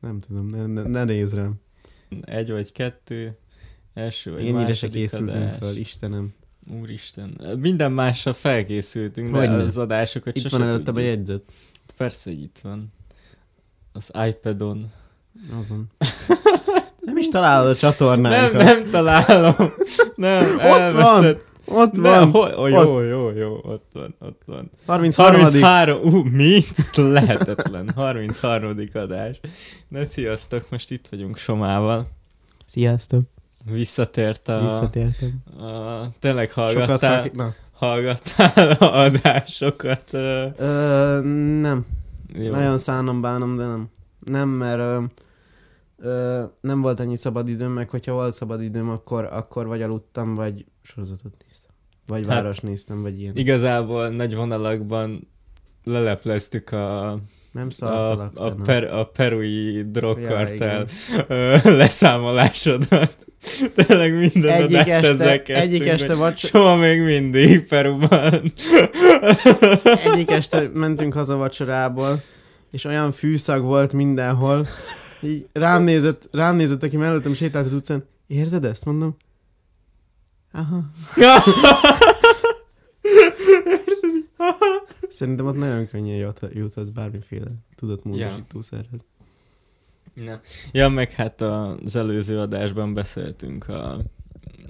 Nem tudom, ne, ne, ne nézz rám. Egy vagy kettő, első vagy se második készültünk adás. fel, Istenem. Úristen, minden mással felkészültünk, de Hogyne. az adásokat Itt van előttem a jegyzet. Persze, hogy itt van. Az iPad-on. Azon. Nem is találod a Nem, csatornánkat. nem találom. Nem, Ott elveszett. Ott van. ho- oh, jó, jó, jó, ott van, ott van. 33. 33, ú, mi? Lehetetlen. 33. adás. Na, sziasztok, most itt vagyunk Somával. Sziasztok. Visszatért a... Visszatértem. a tényleg Sokat hallgattál, kak... Na. hallgattál a adásokat. ö, nem. Jó. Nagyon szánom, bánom, de nem. Nem, mert ö, ö, nem volt annyi szabadidőm, meg hogyha volt szabadidőm, akkor, akkor vagy aludtam, vagy sorozatot. Vagy Hát, város néztem, vagy ilyen. Igazából nagy vonalakban lelepleztük a, Nem a, szartalak. a, nem. per, a perui drogkartel Ja, leszámolásodat. Tényleg minden Egyik adást este, ezzel egyik este, vacs, Soha még mindig Peruban. egyik este mentünk haza vacsorából, és olyan fűszag volt mindenhol. Így rám nézett, rám nézett, aki mellettem sétált az utcán. Érzed ezt? Mondom. Aha. Szerintem ott nagyon könnyen jut, juthatsz bármiféle tudott módosítószerhez. Ja. ja, meg hát az előző adásban beszéltünk a,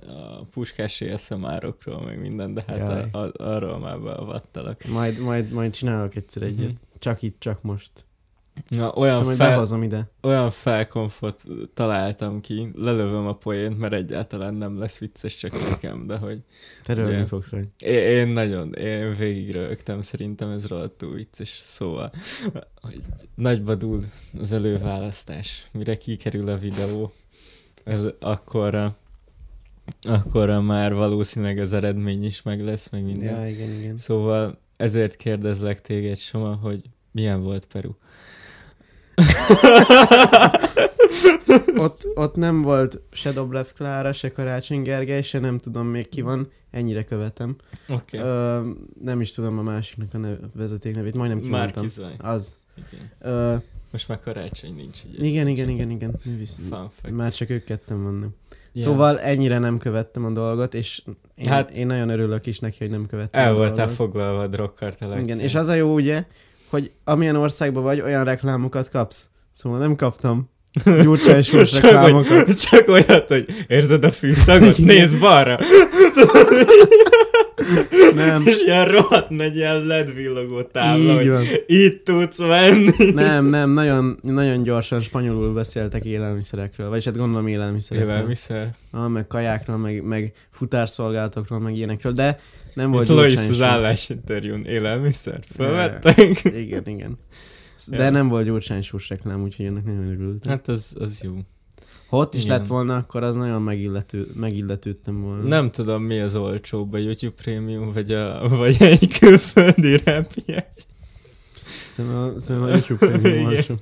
a puskás ASMR-okról, meg minden, de hát Jaj. a, a, arról már beavattalak. Majd, majd, majd csinálok egyszer egyet. Mhm. Csak itt, csak most. Na, olyan, Szóval fel, ide. olyan felkonfot találtam ki, lelövöm a poént, mert egyáltalán nem lesz vicces csak nekem, de hogy Te röhögni fogsz rajta. én, én nagyon, én végig rögtem, szerintem ez rohadtul vicces, szóval hogy nagyba dúl az előválasztás, mire kikerül a videó, ez akkor akkor már valószínűleg az eredmény is meg lesz, meg minden. Ja, igen, igen. Szóval ezért kérdezlek téged, Soma, hogy milyen volt Peru? Ott, ott nem volt se Dobrev Klára, se Karácsony Gergely, se nem tudom még ki van. Ennyire követem. Okay. Ö, nem is tudom a másiknak a nev, vezeték nevét, majdnem kimondtam. Az. Igen. Ö, Most már karácsony nincs. Ugye? igen, igen, igen, igen. Fact. már csak ők ketten vannak. Ja. Szóval ennyire nem követtem a dolgot, és én, Hát- hát, én nagyon örülök is neki, hogy nem követtem El a voltál dolgot. foglalva a drogkartelekkel. Igen, és az a jó ugye, hogy amilyen országban vagy, olyan reklámokat kapsz. Szóval nem kaptam gyurcsány sors csak, reklámokat. hogy, csak olyat, hogy érzed a fűszagot, nézd balra, Nem, és ilyen rohadt nagy ilyen LED villogó tábla, így van. itt tudsz menni. Nem, nem, nagyon, nagyon gyorsan spanyolul beszéltek élelmiszerekről, vagyis hát gondolom élelmiszerekről. Élelmiszer. Ah, meg kajákról, meg, meg futárszolgálatokról, meg ilyenekről, de nem volt Lois az állásinterjún élelmiszer. Felvettek? Igen, igen. De Ja. nem volt gyurcsány sós reklám, úgyhogy ennek nagyon örültem. Hát az, az jó. Ha ott is igen. lett volna, akkor az nagyon megillető, megilletődtem volna. Nem tudom, mi az olcsóbb, a YouTube Premium, vagy, a, vagy egy külföldi repjegy. Szerintem a, szerintem a YouTube premium olcsó.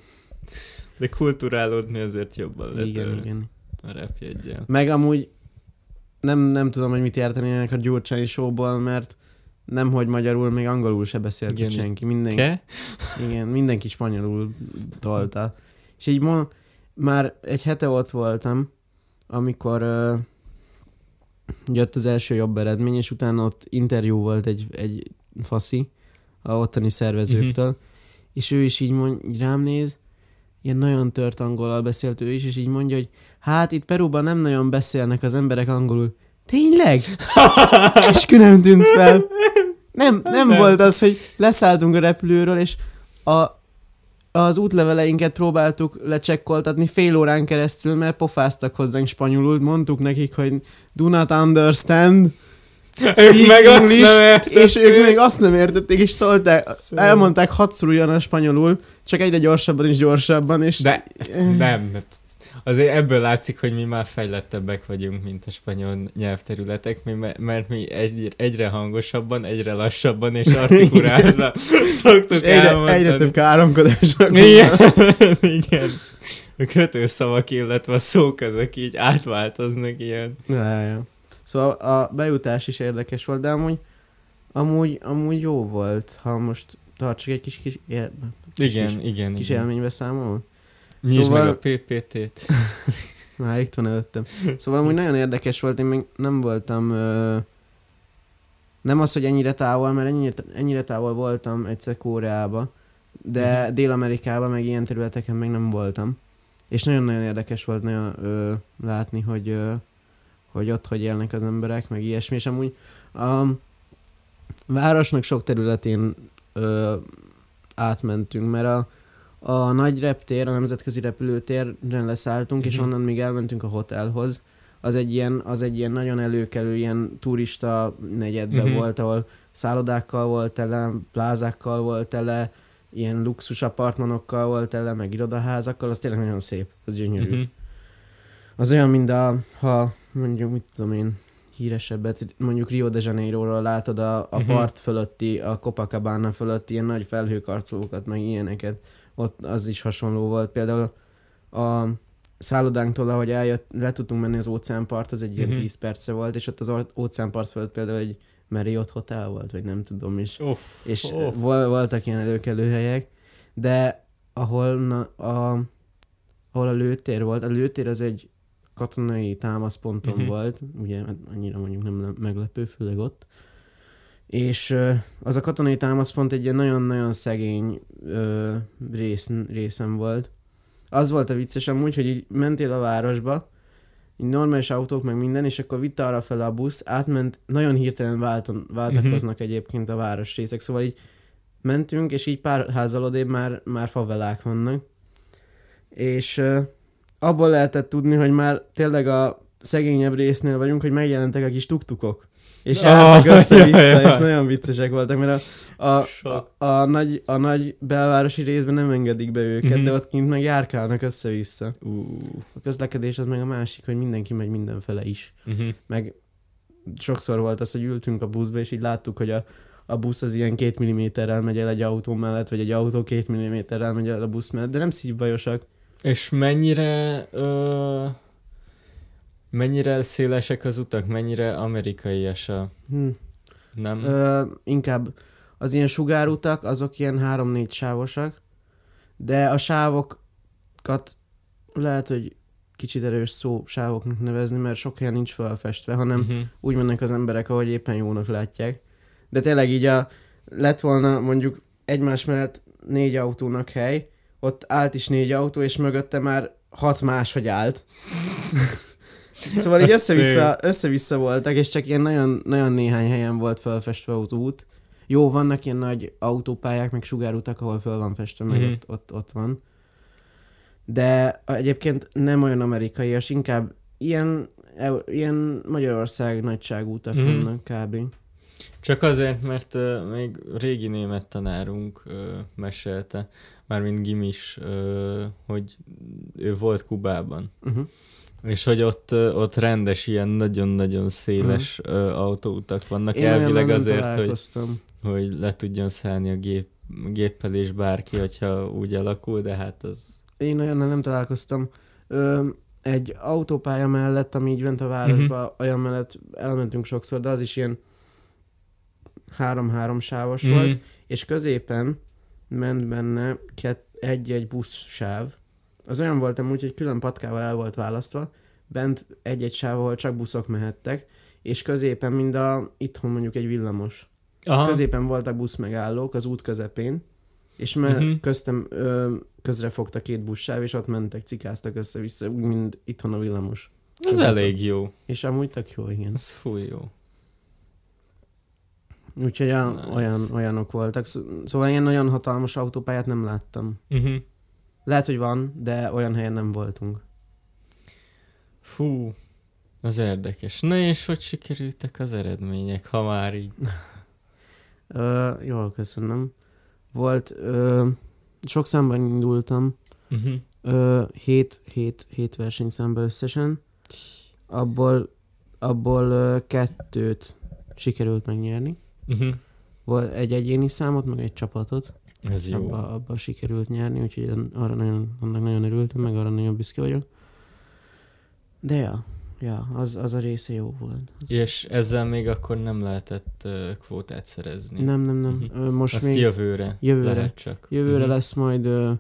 De kulturálódni azért jobban lehet Igen, igen. a repjegyel. Meg amúgy nem, nem tudom, hogy mit értenének a Gyurcsány showból, mert nem hogy magyarul, még angolul se beszélt Igen, senki. Mindenki, Ke? igen, mindenki spanyolul tolta. És így ma, már egy hete ott voltam, amikor uh, jött az első jobb eredmény, és utána ott interjú volt egy, egy faszi a ottani szervezőktől, Mhm. és ő is így, mond, így rám néz, ilyen nagyon tört angolal beszélt ő is, és így mondja, hogy hát itt Peruban nem nagyon beszélnek az emberek angolul. Tényleg? Eskü nem tűnt fel. Nem, nem, Nem. volt az, hogy leszálltunk a repülőről, és a, az útleveleinket próbáltuk lecsekkoltatni fél órán keresztül, mert pofáztak hozzánk spanyolul, mondtuk nekik, hogy do not understand, Ők meg azt nem értették. és ők még azt nem értették, és tolták, Szóval. elmondták hatszor ugyan a spanyolul, csak egyre gyorsabban és gyorsabban, és De nem, azért ebből látszik, hogy mi már fejlettebbek vagyunk, mint a spanyol nyelvterületek, mi, mert mi egy, egyre hangosabban, egyre lassabban és artikulálva szoktuk és egyre, elmondani. egyre több káromkodásra Igen, igen. A kötőszavak, illetve a szók ezek így átváltoznak ilyen. Ja, ja. Szóval a bejutás is érdekes volt, de amúgy, amúgy, amúgy jó volt, ha most tartsak egy kis, kis, él, Igen, kis, igen, kis igen. élménybeszámolót. Nyisd Szóval- meg a PPT-t. Már itt van előttem. Szóval amúgy nagyon érdekes volt, én még nem voltam... Ö, nem az, hogy ennyire távol, mert ennyire, ennyire távol voltam egyszer Koreába, de Mhm. Dél-Amerikában meg ilyen területeken még nem voltam. És nagyon-nagyon érdekes volt nagyon, ö, látni, hogy, ö, hogy ott hogy élnek az emberek, meg ilyesmi, és amúgy a városnak sok területén ö, átmentünk, mert a, a nagy reptér, a nemzetközi repülőtérre leszálltunk, és Mhm. onnan még elmentünk a hotelhoz. Az egy ilyen, az egy ilyen nagyon előkelő, ilyen turista negyedben Mhm. volt, ahol szállodákkal volt tele, plázákkal volt tele, ilyen luxus apartmanokkal volt tele, meg irodaházakkal, az tényleg nagyon szép, az gyönyörű. Mhm. Az olyan, mint a, ha mondjuk, mit tudom én, híresebbet, mondjuk Rio de Janeiroról látod a, a Mhm. part fölötti, a Copacabana fölötti ilyen nagy felhőkarcolókat, meg ilyeneket. Ott az is hasonló volt. Például a szállodánktól, ahogy eljött, le tudtunk menni az óceánpart, az egy ilyen Mhm. 10 perce volt, és ott az óceánpart fölött például egy Marriott hotel volt, vagy nem tudom, és Uff, és oh. vol, voltak ilyen előkelő helyek, de ahol na, a, ahol a lőtér volt, a lőtér az egy katonai támaszponton Mhm. uh-huh. volt, ugye hát annyira mondjuk nem le- meglepő, főleg ott, és az a katonai támaszpont egy ilyen nagyon-nagyon szegény ö, rész, részem volt. Az volt a vicces amúgy, hogy így mentél a városba, így normális autók, meg minden, és akkor vitte arra fel a busz, átment, nagyon hirtelen válton, váltakoznak uh-huh. egyébként a városrészek, szóval így mentünk, és így pár odébb már, már favelák vannak. És abból lehetett tudni, hogy már tényleg a szegényebb résznél vagyunk, hogy megjelentek a kis tuktukok. És Ah, jártak össze-vissza, jaj, jaj. és nagyon vicesek voltak, mert a, a, a, a, nagy, a nagy belvárosi részben nem engedik be őket, Mhm. de ott kint meg járkálnak össze-vissza. Ú. A közlekedés az meg a másik, hogy mindenki megy mindenfele is. Mhm. Meg sokszor volt az, hogy ültünk a buszba, és így láttuk, hogy a, a busz az ilyen két milliméterrel megy el egy autó mellett, vagy egy autó két milliméterrel megy el a busz mellett, de nem szívbajosak. És mennyire ö, mennyire szélesek az utak, mennyire amerikaias a... Hm. Nem? Ö, inkább az ilyen sugárutak, azok ilyen három-négy sávosak, de a sávokat lehet, hogy kicsit erős szó sávoknak nevezni, mert sok helyen nincs felfestve, hanem Mhm. úgy mennek az emberek, ahogy éppen jónak látják. De tényleg így a, lett volna mondjuk egymás mellett négy autónak hely, ott állt is négy autó, és mögötte már hat máshogy állt. szóval így össze-vissza, össze-vissza voltak, és csak ilyen nagyon, nagyon néhány helyen volt felfestve az út. Jó, vannak ilyen nagy autópályák, meg sugárutak, ahol föl van festve, meg Mhm. ott, ott, ott van. De egyébként nem olyan amerikaias, inkább ilyen, e- ilyen Magyarország nagyságú utak Mhm. vannak kb. Csak azért, mert uh, még régi német tanárunk uh, mesélte, mármint Gimis, hogy ő volt Kubában. Uh-huh. És hogy ott, ott rendes, ilyen nagyon-nagyon széles uh, autóutak vannak, Én elvileg azért, hogy, hogy le tudjon szállni a gép, géppel és bárki, hogyha úgy alakul, de hát az... Én olyannal nem találkoztam. Ö, egy autópálya mellett, ami így bent a városba, uh-huh. olyan mellett elmentünk sokszor, de az is ilyen három-három sávos mm. volt, és középen ment benne egy-egy buszsáv. Az olyan volt amúgy, hogy külön patkával el volt választva, bent egy-egy sáv, ahol csak buszok mehettek, és középen, mind a itthon mondjuk egy villamos. Aha. Középen voltak buszmegállók az út közepén, és me- Mhm. uh-huh. köztem ö, közre fogta két buszsáv, és ott mentek, cikáztak össze-vissza, úgy, mint itthon a villamos. Csak elég jó. És amúgy tök jó, igen. Az fúj jó. Úgyhogy a, Nice. olyan, olyanok voltak. Szó- Szóval ilyen nagyon hatalmas autópályát nem láttam. Uh-huh. Lehet, hogy van, de olyan helyen nem voltunk. Fú, az érdekes. Na és hogy sikerültek az eredmények, ha már így? Ö, jól köszönöm. Volt, ö, sok számban indultam, Uh-huh. ö, hét, hét, hét versenyszámba összesen. Abból, abból ö, kettőt sikerült megnyerni. Uh-huh. Volt egy egyéni számot, meg egy csapatot. Ez jó. Abba, abba sikerült nyerni, úgyhogy arra nagyon, annak nagyon örültem, meg arra nagyon büszke vagyok. De ja, ja az, az a része jó volt. Az És ezzel még akkor nem lehetett uh, kvótát szerezni. Nem, nem, nem. Ö, Most Azt még jövőre, jövőre. lehet csak. jövőre Mhm. lesz majd ö,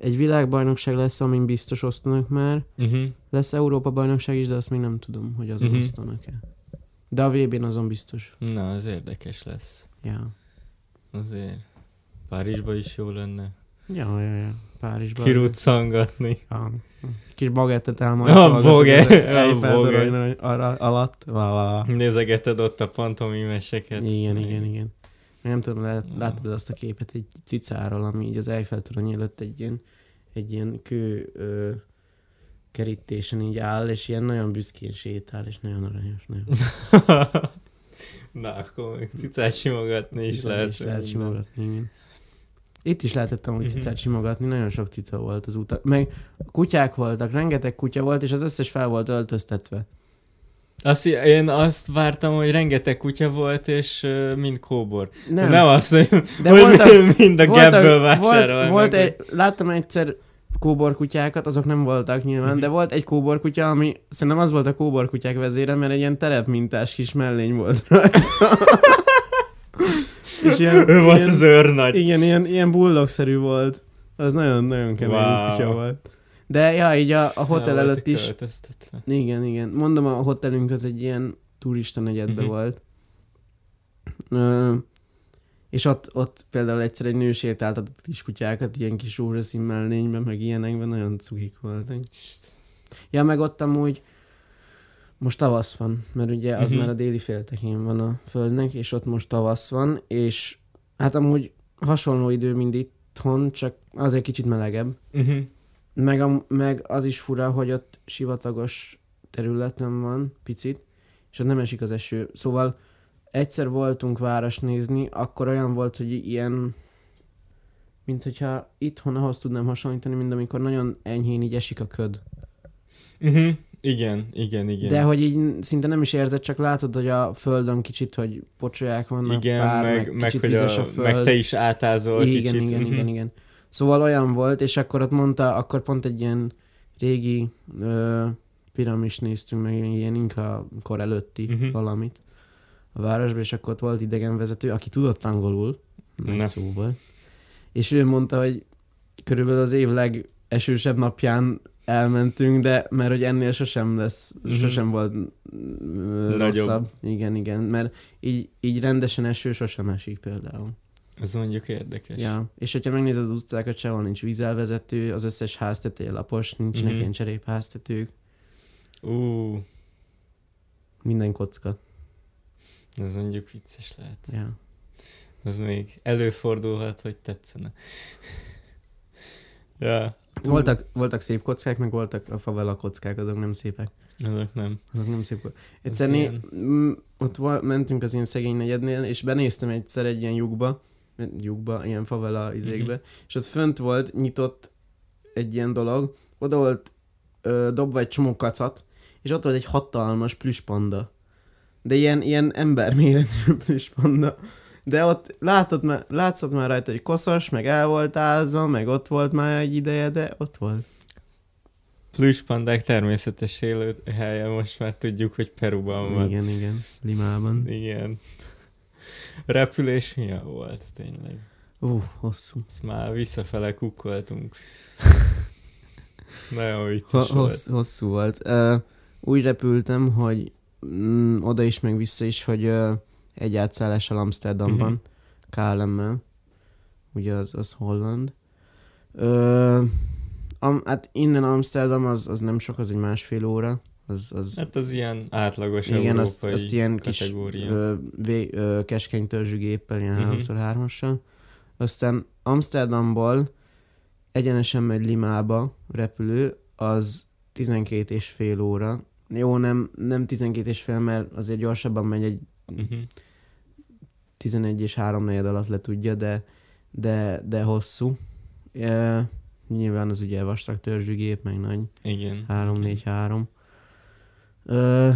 egy világbajnokság lesz, amin biztos osztanak már. Uh-huh. Lesz Európa bajnokság is, de azt még nem tudom, hogy azon uh-huh. osztanak-e. De a VB-n azon biztos. Na, az érdekes lesz. Ja. Azért. Párizsba is jó lenne. Ja, ja, ja. Párizsban. Kiruccangatni. Ja. Kis bagettet elmond. A a baget. torony arra- alatt. La, la, la. Nézegeted ott a pantomimeseket. Igen, igen, igen. Nem tudom, lát, látod azt a képet egy cicáról, ami így az Eiffel torony előtt egy ilyen, egy ilyen kő ö, kerítésen így áll, és ilyen nagyon büszkén sétál, és nagyon aranyos. Nagyon Na, akkor még cicát simogatni is Cicát lehet. is lehet simogatni, igen. Itt is lehetett amúgy Mhm. cicát simogatni, nagyon sok cica volt az úton. Meg kutyák voltak, rengeteg kutya volt, és az összes fel volt öltöztetve. Azt, én azt vártam, hogy rengeteg kutya volt, és uh, mind kóbor. Nem, Nem, azt, hogy, de hogy voltak, mind a voltak, gebből volt, vásárolnak. volt egy, láttam egyszer kóborkutyákat, azok nem voltak nyilván, Mhm. de volt egy kóborkutya, ami szerintem az volt a kóborkutyák vezére, mert egy ilyen terepmintás kis mellény volt rajta. És ilyen, Ő volt ilyen, az őrnagy. Igen, ilyen, ilyen bullogszerű volt. Az nagyon-nagyon kemény Wow. kutya volt. De ja, így a, a hotel El előtt is, igen, igen. Mondom, a hotelünk az egy ilyen turista negyedbe Mhm. volt. Ö, és ott, ott például egyszer egy nő sétáltatott kis kutyákat, ilyen kis rózsaszín mellényben, meg ilyenekben, nagyon cukik voltak. Ja, meg ott amúgy most tavasz van, mert ugye az Mhm. már a déli féltekén van a földnek, és ott most tavasz van, és hát amúgy hasonló idő, mint itthon, csak azért kicsit melegebb. Uh-huh. Meg, a, meg az is fura, hogy ott sivatagos területen van, picit, és ott nem esik az eső. Szóval egyszer voltunk város nézni, akkor olyan volt, hogy ilyen, mint hogyha itthon ahhoz tudnám hasonlítani, mint amikor nagyon enyhén így esik a köd. Uh-huh. Igen, igen, igen. De hogy így szinte nem is érzed, csak látod, hogy a földön kicsit, hogy pocsolyák vannak igen, pár, meg, meg, meg, kicsit hogy a, a föld. meg te is átázol igen, kicsit. igen, Mhm. igen, igen. Szóval olyan volt, és akkor ott mondta, akkor pont egy ilyen régi ö, piramis néztünk meg, ilyen inka kor előtti uh-huh. valamit a városban, és akkor ott volt idegenvezető, aki tudott angolul, nagy szóval, és ő mondta, hogy körülbelül az év legesősebb napján elmentünk, de mert hogy ennél sosem lesz, Mhm. sosem volt ö, Nagyobb. rosszabb. Igen, igen, mert így, így rendesen eső sosem esik például. Ez mondjuk érdekes. Ja, és hogyha megnézed az utcákat, sehol nincs vízelvezető, az összes háztetője lapos, nincsenek Mhm. uh-huh. ilyen cserépháztetők, Ú, minden kocka. Ez mondjuk vicces lehet. Ja. Ez még előfordulhat, hogy tetszene. ja, Voltak, voltak szép kockák, meg voltak a favela kockák, azok nem szépek. azok nem. Azok nem szép. Egyszer Ez né- ilyen- m- ott val- mentünk az ilyen szegény negyednél, és benéztem egyszer egy ilyen lyukba, lyukba, ilyen favela izékbe, Mhm. és ott fönt volt, nyitott egy ilyen dolog, oda volt ö, dobva egy csomó kacat, és ott volt egy hatalmas plüspanda. De ilyen, ilyen emberméretű plüspanda. De ott látod, látszott már rajta, hogy koszos, meg el volt ázva, meg ott volt már egy ideje, de ott volt. Plüspandák természetes élőhelye, most már tudjuk, hogy Peruban van. Igen, igen, Limában. Igen. Repülés milyen volt tényleg? Ú, uh, hosszú. Ezt már visszafele kukkoltunk. Nagyon Ho- vicces volt. hossz, hosszú volt. Uh, úgy repültem, hogy mm, oda is, meg vissza is, hogy uh, egy átszállással Amsterdamban, Mhm. KLM-mel. Ugye az, az holland. Uh, am, hát innen Amsterdam az, az nem sok, az egy másfél óra. Az, az, Hát az ilyen átlagos igen, azt, azt ilyen kis ö, vé, ö, keskeny törzsű géppel, ilyen Mhm. 3x3-assal. Aztán Amsterdamból egyenesen megy Limába repülő, az 12 és fél óra. Jó, nem, nem 12 és fél, mert azért gyorsabban megy egy Uh-huh. 11 és 3 negyed alatt le tudja, de, de, de hosszú. E, nyilván az ugye vastag törzsű gép, meg nagy Igen. 3-4-3. Ö,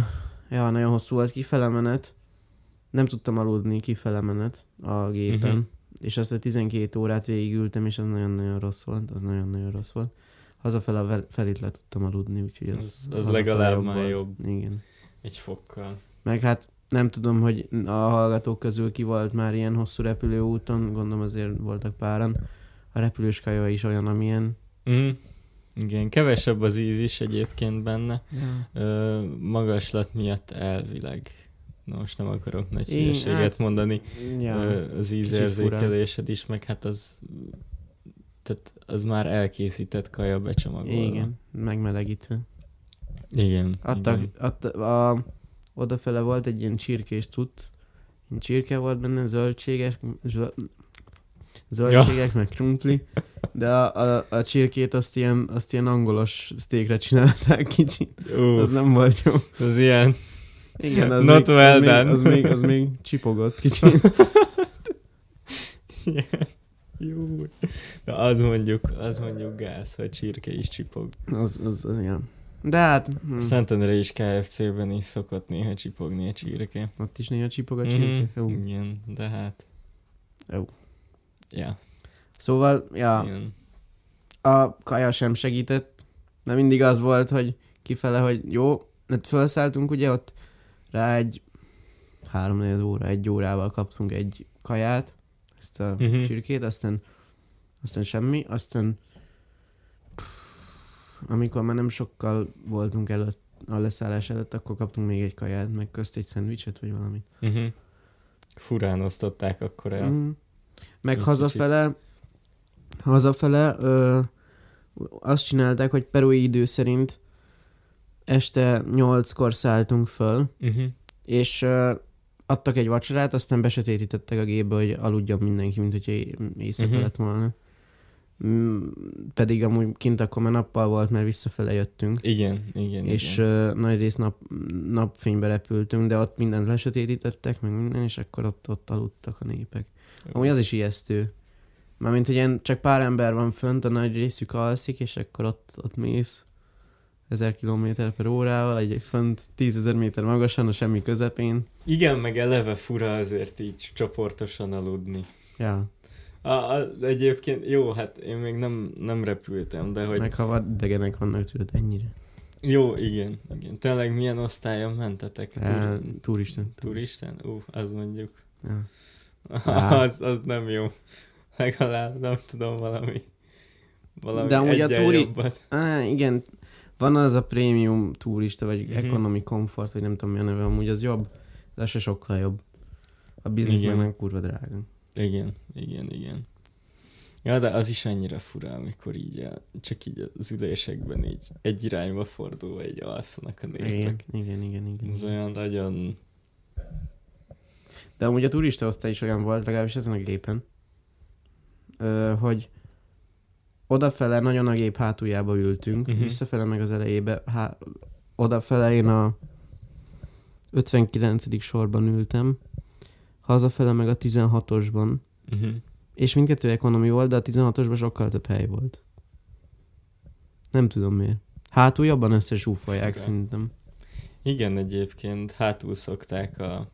ja, nagyon hosszú volt kifele menet. Nem tudtam aludni kifele menet a gépen. Mhm. Uh-huh. És azt a 12 órát végigültem, és az nagyon-nagyon rossz volt. Az nagyon-nagyon rossz volt. Hazafele felét le tudtam aludni, úgyhogy az, Az- az legalább már volt. jobb. Igen. Egy fokkal. Meg hát nem tudom, hogy a hallgatók közül ki volt már ilyen hosszú repülőúton, gondolom azért voltak páran. A repülős kaja is olyan, amilyen Mm. Igen, kevesebb az íz is egyébként benne. Ja. Ö, magaslat miatt elvileg. Na most nem akarok nagy hülyeséget hát- mondani. Ja. Ö, az ízérzékelésed is, meg hát az tehát az már elkészített kaja becsomagolva. Igen, megmelegítve. Igen. Adtak, igen. adta, a, odafele volt egy ilyen csirkés. Ilyen csirke volt benne, zöldségek, zöld, zöldségek, meg krumpli. De a, a, a csirkét azt ilyen, azt ilyen angolos sztékre csinálták kicsit. Ú, Az nem volt jó. az ilyen. Igen, az, Not még, well az, még, done. az, még, az még csipogott kicsit. ilyen. Jó. De az mondjuk, az mondjuk gáz, hogy csirke is csipog. Az, az, az ja. De hát, hm, Szentendre is KFC-ben is szokott néha csipogni a csirke. ott is néha csipog a csirke. Mhm, Mm. Igen, de hát... Jó. Ja. Szóval, ja, Igen. a kaja sem segített, de mindig az volt, hogy kifele, hogy jó, hát felszálltunk ugye ott rá egy három óra, egy órával kaptunk egy kaját, ezt a uh-huh. csirkét, aztán, aztán semmi, aztán amikor már nem sokkal voltunk előtt, a leszállás előtt, akkor kaptunk még egy kaját, meg közt egy szendvicset, vagy valamit. Uh-huh. Furán osztották akkor el. Mm. Meg Egy hazafele, hazafele ö, azt csinálták, hogy perui idő szerint este nyolckor szálltunk föl, Uh-huh. és ö, adtak egy vacsorát, aztán besötétítettek a gépbe, hogy aludjon mindenki, mint hogyha é- éjszaka Mhm. lett volna. Mm, pedig amúgy kint akkor már nappal volt, mert visszafele jöttünk. Igen, igen, És igen. uh, nagy rész nap, napfénybe repültünk, de ott mindent lesötétítettek, meg minden, és akkor ott, ott aludtak a népek. Amúgy az is ijesztő. Mármint, hogy ilyen csak pár ember van fönt, a nagy részük alszik, és akkor ott, ott mész 1000 km per órával, egy fönt 10.000 méter magasan, a semmi közepén. Igen, meg eleve fura azért így csoportosan aludni. Ja, A, a, egyébként, jó, hát én még nem, nem repültem, de hogy... meg ha vadidegenek vannak tőled ennyire. Jó, igen, igen. Tényleg milyen osztályon mentetek? Tur- turisten. Turisten? Ú, az mondjuk. Ja. Az, az nem jó. Legalább nem tudom valami. Valami De amúgy a turi- jobbat. Á, igen, van az a prémium turista, vagy uh-huh. economy comfort, vagy nem tudom mi a neve, amúgy az jobb. De az se sokkal jobb. A biznisz Igen. meg nem kurva drága. Igen, igen, igen. Ja, de az is annyira fura, amikor így csak így az ülésekben így egy irányba fordulva így alszanak a Igen, népek. igen, igen, igen. Ez olyan nagyon... De amúgy a turista osztály is olyan volt, legalábbis ezen a gépen, hogy odafele nagyon a gép hátuljába ültünk, Mhm. uh-huh. visszafele meg az elejébe, há, odafele én a 59. sorban ültem, hazafele meg a 16-osban, Uh-huh. és mindkettő ekonomi volt, de a 16-osban sokkal több hely volt. Nem tudom miért. Hátul jobban összesúfolják Fura. szerintem. Igen, egyébként hátul szokták a,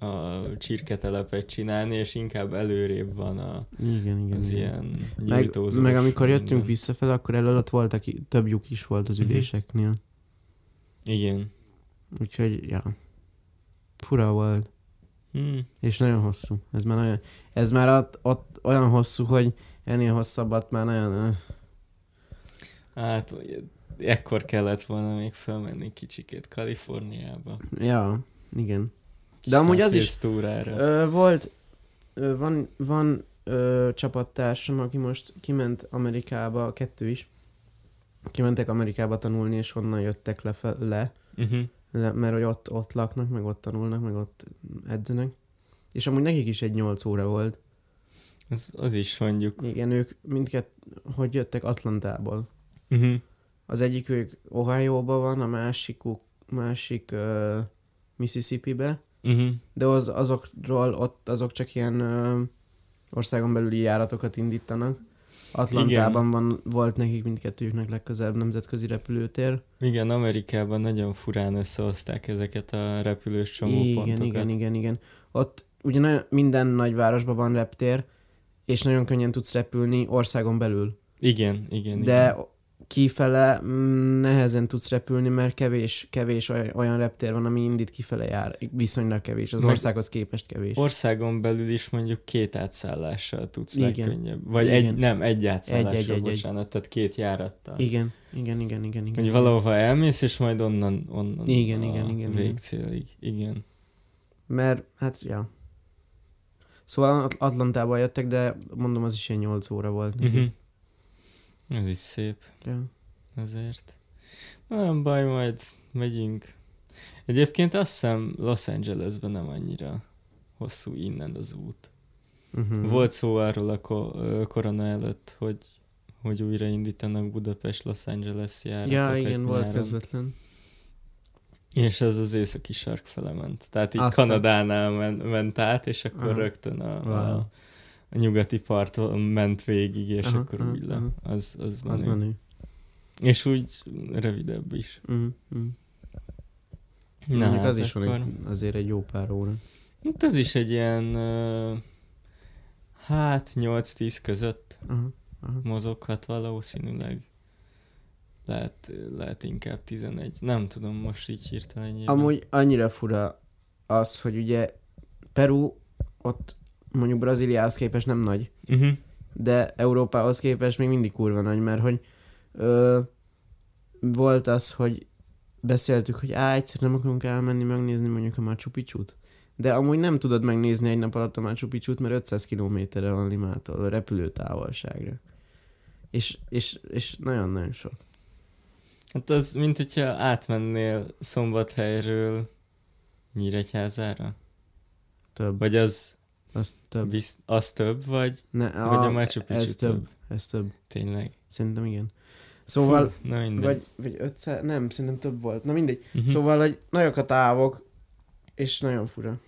a csirketelepet csinálni, és inkább előrébb van a, Igen, igen. az igen. ilyen Meg, meg amikor jöttünk minden. visszafele, akkor elől ott volt, aki, több lyuk is volt az Mhm. üléseknél. Igen. Úgyhogy, ja. Fura volt. Hmm. És nagyon hosszú. Ez már nagyon... Ez már ott, ott olyan hosszú, hogy ennél hosszabbat már nagyon... Hát, ekkor kellett volna még felmenni kicsikét Kaliforniába. Ja, igen. De amúgy az is... Túrára. Ö, volt... Ö, van van ö, csapattársam, aki most kiment Amerikába, kettő is. Kimentek Amerikába tanulni, és onnan jöttek le, le Uh-huh. Le, mert hogy ott, ott laknak, meg ott tanulnak, meg ott edzenek. És amúgy nekik is egy 8 óra volt. Az, az is mondjuk. Igen, ők mindkett, hogy jöttek Atlantából. Uh-huh. Az egyik ők Ohio-ba van, a másikuk, másik uh, Mississippi-be, Uh-huh. de az, azokról ott azok csak ilyen uh, országon belüli járatokat indítanak. Atlantában van, volt nekik mindkettőjüknek legközelebb nemzetközi repülőtér. Igen, Amerikában nagyon furán összehozták ezeket a repülős csomópontokat. Igen, igen, igen, igen. Ott ugye nagyon, minden nagyvárosban van reptér, és nagyon könnyen tudsz repülni országon belül. Igen, igen, De igen. Kifele mm, nehezen tudsz repülni, mert kevés, kevés oly- olyan reptér van, ami indít kifele jár. Viszonylag kevés. Az Meg- országhoz képest kevés. Országon belül is mondjuk két átszállással tudsz Igen. legkönnyebb. Vagy Igen. egy, nem, egy átszállással, Egy, egy, egy, egy. bocsánat, tehát két járattal. Igen, igen, igen, igen. igen. Hogy valahova elmész, és majd onnan, onnan Igen, a igen, igen, igen. végcélig. Igen. Mert, hát, ja. Szóval At- Atlantába jöttek, de mondom, az is ilyen 8 óra volt. neki. Uh-huh. Ez is szép. Ja. Ezért. Nem baj, majd megyünk. Egyébként azt hiszem Los Angelesben nem annyira hosszú innen az út. Uh-huh. Volt szó arról a ko- korona előtt, hogy hogy újraindítanak Budapest-Los Angeles járatokat Ja, igen, volt nyáron. közvetlen. És az az északi sark fele ment. Tehát így Aztán- Kanadánál men, ment át, és akkor Aha. rögtön a, Wow. a, a nyugati parton ment végig, és Aha, akkor aha, úgy le. aha. Az, az, Az menő. menő. És úgy rövidebb is. Uh-huh. Uh-huh. Na, Mondjuk hát az is van akkor- egy, azért egy jó pár óra. Hát ez is egy ilyen, uh, hát 8-10 között Aha. Aha. mozoghat valószínűleg. Lehet, lehet inkább 11. Nem tudom most így hirtelen. Amúgy annyira fura az, hogy ugye Peru ott mondjuk Brazíliához képest nem nagy, Uh-huh. de Európához képest még mindig kurva nagy, mert hogy ö, volt az, hogy beszéltük, hogy á, egyszer nem akarunk elmenni megnézni mondjuk a Machu Picchu-t. De amúgy nem tudod megnézni egy nap alatt a Machu Picchu-t, mert 500 kilométerre van Limától, a repülőtávolságra. És, és, és nagyon-nagyon sok. Hát az, mint hogyha átmennél Szombathelyről Nyíregyházára? Több. Vagy az, Az több. visz, az több, vagy, Ne, vagy a Machu Picchu ez több. több? Ez több. Tényleg. Szerintem igen. Szóval, Fú, na mindegy. vagy, vagy 500, nem, szerintem több volt. Na mindegy. uh-huh. Szóval, hogy nagyok a távok, és nagyon fura.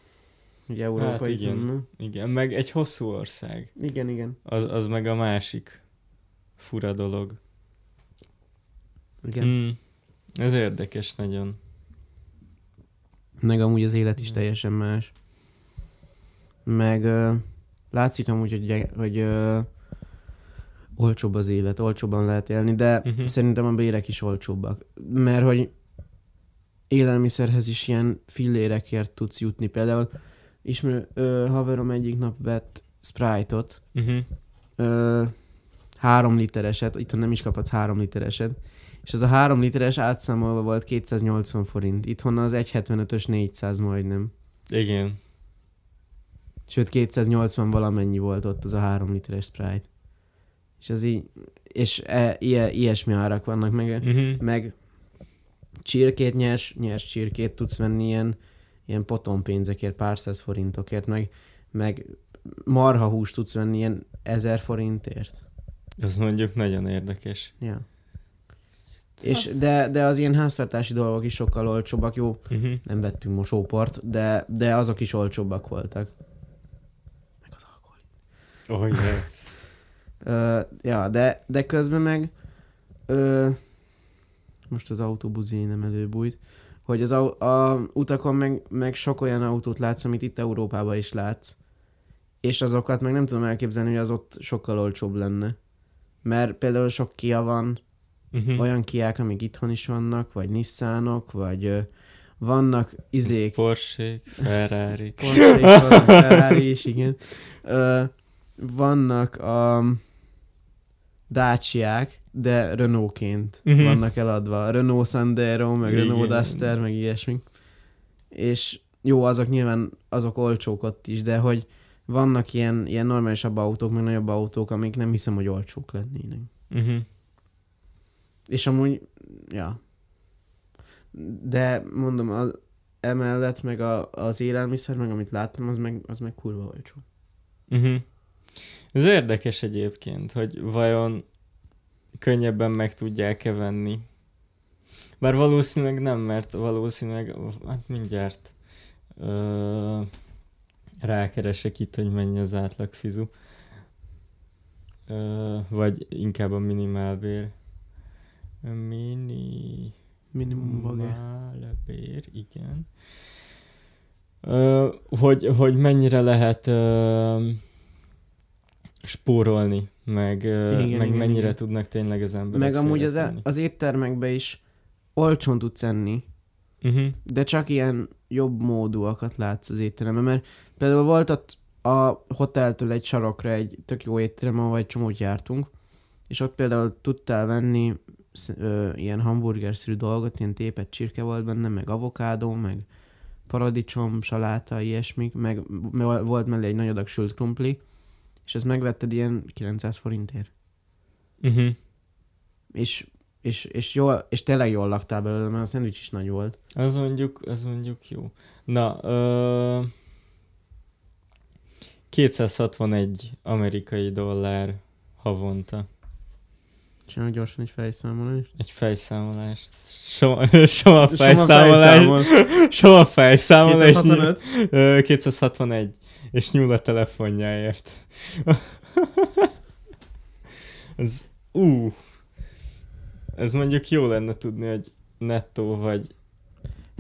Ugye Hát európai igen. szemben. Igen, meg egy hosszú ország. Igen, igen. Az, az meg a másik fura dolog. igen. Mm. Ez érdekes nagyon. Meg amúgy az élet is Igen. teljesen más. Meg ö, látszik amúgy, hogy, gy- hogy ö, olcsóbb az élet, olcsóbban lehet élni, de Mhm. szerintem a bérek is olcsóbbak. Mert hogy élelmiszerhez is ilyen fillérekért tudsz jutni. Például ismer, ö, haverom egyik nap vett Sprite-ot, Uh-huh. ö, három litereset, itt nem is kaphatsz három litereset, és az a három literes átszámolva volt 280 forint. Itthon az 1,75-ös 400 majdnem. Igen. Sőt, 280 valamennyi volt ott az a három literes Sprite. És az így, és e, ilyen, ilyesmi árak vannak, meg, Uh-huh. meg csirkét, nyers, nyers csirkét tudsz venni ilyen, ilyen potom pénzekért, pár száz forintokért, meg, meg marha húst tudsz venni ilyen ezer forintért. Az mondjuk nagyon érdekes. Ja. És de, de az ilyen háztartási dolgok is sokkal olcsóbbak, jó, Uh-huh. nem vettünk mosóport, de, de azok is olcsóbbak voltak. Oh, yes. Ö, ja, de, de közben meg ö, most az autóbuzi nem előbújt, hogy az au- a utakon meg, meg sok olyan autót látsz, amit itt Európában is látsz, és azokat meg nem tudom elképzelni, hogy az ott sokkal olcsóbb lenne. Mert például sok Kia van, Uh-huh. olyan Kiák, amik itthon is vannak, vagy Nissanok, vagy ö, vannak izék, Porsche, Ferrari. Porsche Ferrari is, igen. Ö, vannak a Dacia-k, de Renault-ként uh-huh. vannak eladva. Renault Sandero, meg Igen. Renault Duster, meg ilyesmi. És jó, azok nyilván azok olcsók ott is, de hogy vannak ilyen, ilyen normálisabb autók, meg nagyobb autók, amik nem hiszem, hogy olcsók lennének. Uh-huh. És amúgy, ja. De mondom, az, emellett meg a, az élelmiszer, meg amit láttam, az meg, az meg kurva olcsó. Uh-huh. Ez érdekes egyébként, hogy vajon könnyebben meg tudják-e venni. Bár valószínűleg nem, mert valószínűleg, hát mindjárt ö, rákeresek itt, hogy mennyi az átlag fizu. Ö, vagy inkább a minimálbér. Mini... Minimum vage. Málbér, igen. Ö, hogy, hogy mennyire lehet ö, spórolni meg, igen, meg igen, mennyire igen. tudnak tényleg az emberek Meg amúgy az, az éttermekbe is olcsón tudsz enni, uh-huh. de csak ilyen jobb módúakat látsz az étteremben, mert például volt ott a hoteltől egy sarokra egy tök jó étterem, ahol egy csomót jártunk, és ott például tudtál venni ö, ilyen hamburgerszerű dolgot, ilyen tépet csirke volt benne, meg avokádó, meg paradicsom, saláta, ilyesmik, meg volt mellé egy nagy adag sült krumpli, és ezt megvetted ilyen 900 forintért. Uh-huh. És, és, és, jól, és tényleg jól laktál belőle, mert a szendvics is nagy volt. Az mondjuk, az mondjuk jó. Na, ö... 261 amerikai dollár havonta. Csinálj gyorsan egy fejszámolást. Egy fejszámolást. Soma, soma fejszámolás. Soma fejszámolás. 265. 261. És nyúl a telefonjáért. Ez, ú. Ez mondjuk jó lenne tudni, hogy nettó vagy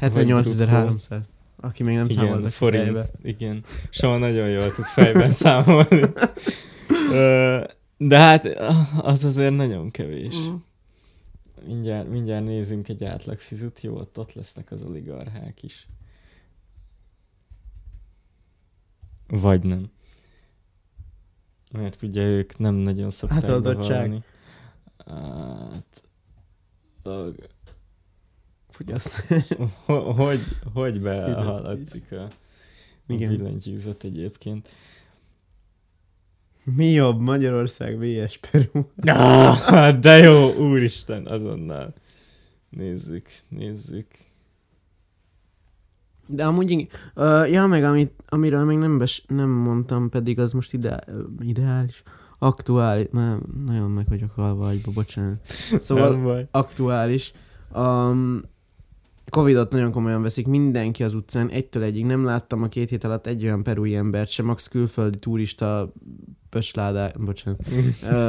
78.300. Aki még nem igen, a forint, fejbe. Igen, Soma nagyon jól tud fejben számolni. De hát az azért nagyon kevés. Mm. Mindjárt, mindjárt nézzünk egy átlagfizut, jó, ott, ott lesznek az oligarchák is. Vagy nem. Mert ugye ők nem nagyon szokták hát adottság. Hát... Fogyasztás. hogy, hogy behaladszik a, a billentyűzet egyébként. Mi jobb, Magyarország vs. Peru? Ah, de jó, úristen, azonnal. Nézzük, nézzük. De amúgy, uh, ja, meg amit, amiről még nem, bes, nem mondtam, pedig az most ide, ideális, aktuális, már nagyon meg vagyok halva agyba, bocsánat. Szóval aktuális. Um, Covidot nagyon komolyan veszik mindenki az utcán, egytől egyig. Nem láttam a két hét alatt egy olyan perui embert sem, max külföldi turista pösládá, bocsánat.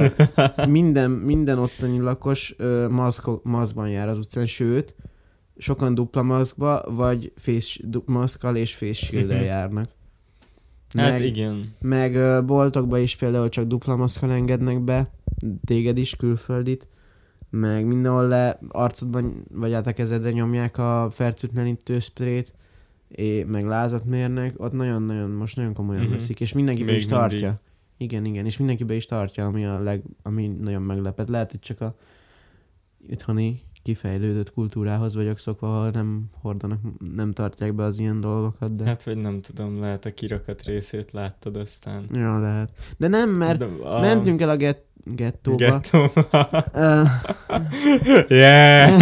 minden, minden ottani lakos maszk, maszkban jár az utcán, sőt, sokan dupla maszkba, vagy face, maszkal és face shield mhm. járnak. Hát meg, hát igen. Meg boltokba is például csak dupla maszkal engednek be, téged is, külföldit, meg mindenhol le arcodban vagy át a kezedre nyomják a fertőtlenítő sprayt, és meg lázat mérnek, ott nagyon-nagyon, most nagyon komolyan mm-hmm. veszik, és mindenki be is tartja. Mindig. Igen, igen, és mindenki be is tartja, ami, a leg, ami nagyon meglepet. Lehet, hogy csak a itthoni kifejlődött kultúrához vagyok szokva, ahol nem hordanak, nem tartják be az ilyen dolgokat. De... Hát, vagy nem tudom, lehet a kirakat részét láttad aztán. Ja, lehet. De nem, mert de, a... mentünk el a get gettóba. Gettóba. Uh, yeah!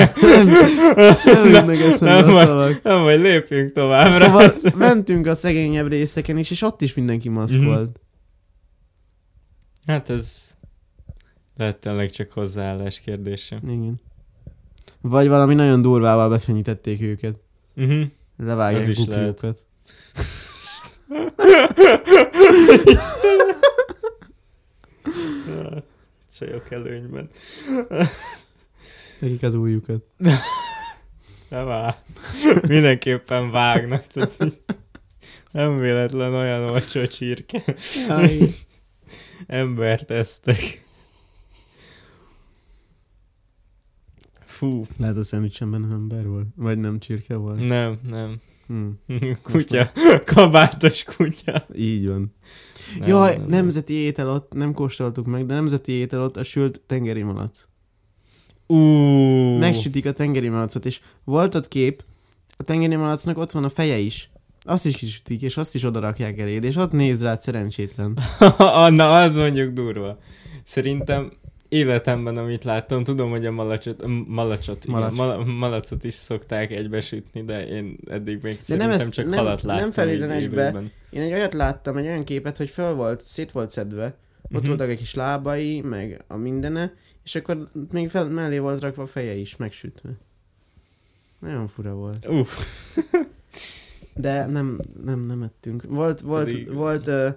nem, nem, meg nem, a szavak. Nem, vagy lépjünk tovább. Szóval mentünk a szegényebb részeken is, és ott is mindenki maszkolt. Mm-hmm. Hát ez lehet tényleg csak hozzáállás kérdése. Igen. Vagy valami nagyon durvával befenyítették őket. Uh-huh. Levágják is kukiukat. Csajok előnyben. Nekik az újjukat. Nem áll. Mindenképpen vágnak. Tehát nem véletlen olyan olcsó csirke. Embert esztek. Fú. Lehet a szendvicsemben ember volt? Vagy nem csirke volt? Nem, nem. Hmm. Kutya. Kabátos kutya. Így van. Nem, Jaj, nem, nemzeti nem. étel ott, nem kóstoltuk meg, de nemzeti étel ott a sült tengeri malac. Uh. Megsütik a tengeri malacot, és volt ott kép, a tengeri malacnak ott van a feje is. Azt is kisütik, és azt is odarakják eléd, és ott néz rád szerencsétlen. Na, az mondjuk durva. Szerintem életemben, amit láttam, tudom, hogy a malacsot, malacsot, Malacs. igen, mal, malacot is szokták egybesütni, de én eddig még de szerintem nem ezt, csak nem, halat láttam. Nem feltétlenül egybe. Én egy olyat láttam, egy olyan képet, hogy föl volt, szét volt szedve, ott uh-huh. voltak egy kis lábai, meg a mindene, és akkor még fel, mellé volt rakva a feje is, megsütve. Nagyon fura volt. Uh. De nem, nem, nem ettünk. Volt, volt, Pedig... volt uh,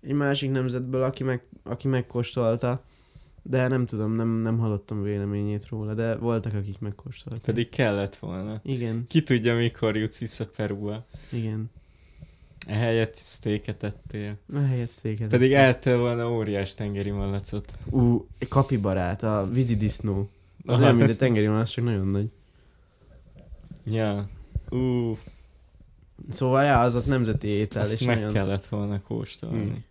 egy másik nemzetből, aki, meg, aki megkóstolta, de nem tudom, nem, nem hallottam véleményét róla, de voltak, akik megkóstolták. Pedig kellett volna. Igen. Ki tudja, mikor jutsz vissza Perúba. Igen. Ehelyett sztéket ettél. Ehelyett széket. Pedig eltél volna óriás tengeri malacot. Ú, egy kapibarát, a vízi disznó. Az olyan, mint egy tengeri malac, csak nagyon nagy. Ja. Ú, Szóval, ja, az ott nemzeti étel, azt és meg nagyon kellett volna kóstolni.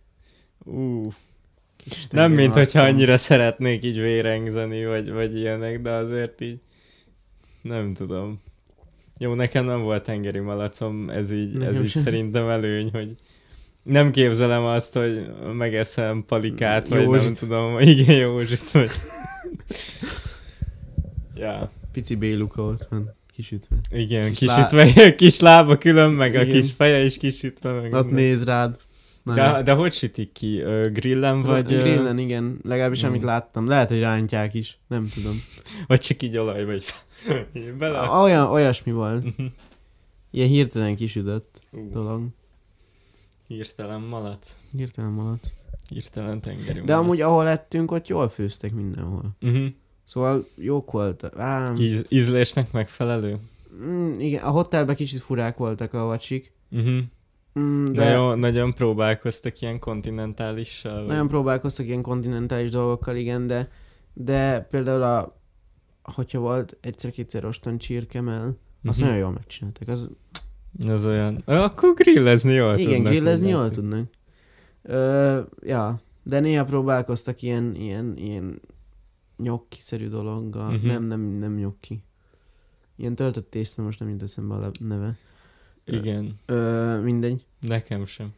Ú, kis nem mint hogyha malacom. annyira szeretnék így vérengzeni, vagy, vagy ilyenek, de azért így nem tudom. Jó, nekem nem volt tengeri malacom, ez így, ez Nekem így sem. szerintem előny, hogy nem képzelem azt, hogy megeszem palikát, vagy nem Józsit. tudom, igen, Józsit, vagy... ja, Pici béluka ott van, kisütve. igen, Kis kisütve, kis lába külön, meg a Igen. kis feje is kisütve, meg minden. néz rád. De, de hogy sütik ki? Grillen vagy, Grillen, igen. Legalábbis Mm. amit láttam. Lehet, hogy rántják is. Nem tudom. vagy csak így olaj, vagy bele? Olyan, olyasmi volt. Mhm. Ilyen hirtelen kisütött Ú, dolog. Hirtelen malac. Hirtelen malac. Hirtelen tengeri De amúgy ahol lettünk, ott jól főztek mindenhol. Uh-huh. Szóval jók voltak. Á, Íz, ízlésnek megfelelő? mm, igen, a hotelben kicsit furák voltak a vacsik. Uh-huh. Mm, de Nagyon, nagyon próbálkoztak ilyen kontinentálissal. vagy- nagyon próbálkoztak ilyen kontinentális dolgokkal, igen, de, de például a, hogyha volt egyszer-kétszer oston csirkemel, azt Mhm. nagyon jól megcsináltak. Az, Az olyan... Akkor grillezni jól igen, tudnak, grillezni jól tudnak. Ö, ja, de néha próbálkoztak ilyen, ilyen, ilyen nyokkiszerű dologgal. Mhm. Nem, nem, nem nyokki. Ilyen töltött tészta, most nem jut eszembe a neve. Igen, Ö, mindegy. nekem sem.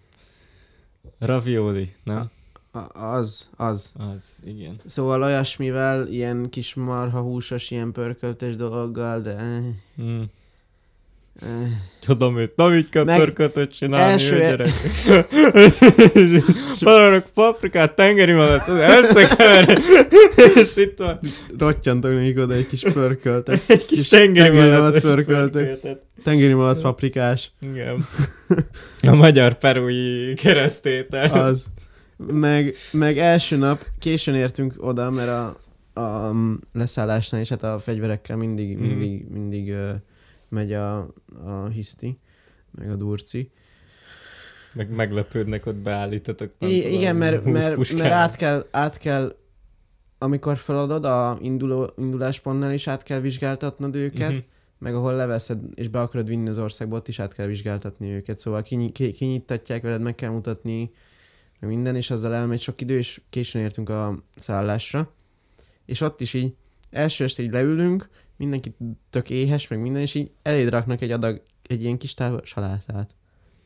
Ravioli, nem? A- az, az. Az, igen. Szóval olyasmivel, ilyen kis marha húsos, ilyen pörköltes dologgal, de... Mm. Tudom őt, nem így kell Meg pörkötöt csinálni, első- gyerek. Paprikát, tengeri malac, az elszekever, és itt van Rottyantok nekik oda egy kis pörköltet. egy kis Kis tengeri malac. pörköltek. Tengeri malac paprikás. Igen. A magyar perui keresztétel. Az. Meg, meg első nap későn értünk oda, mert a, a um, leszállásnál is hát a fegyverekkel mindig, Mhm. mindig, mindig uh, megy a, a hiszti, meg a durci. Meg meglepődnek, ott beállítatok. I- tudom, igen, mert, 20 mert, mert át, kell, át kell, amikor feladod a induló, induláspontnál is át kell vizsgáltatnod őket, Mhm. meg ahol leveszed, és be akarod vinni az országba, ott is át kell vizsgáltatni őket, szóval kinyi, ki, kinyittatják veled, meg kell mutatni, meg minden, és azzal elmegy sok idő, és későn értünk a szállásra, és ott is így első este így leülünk, mindenki tök éhes, meg minden, és így eléd raknak egy adag, egy ilyen kis távol salátát,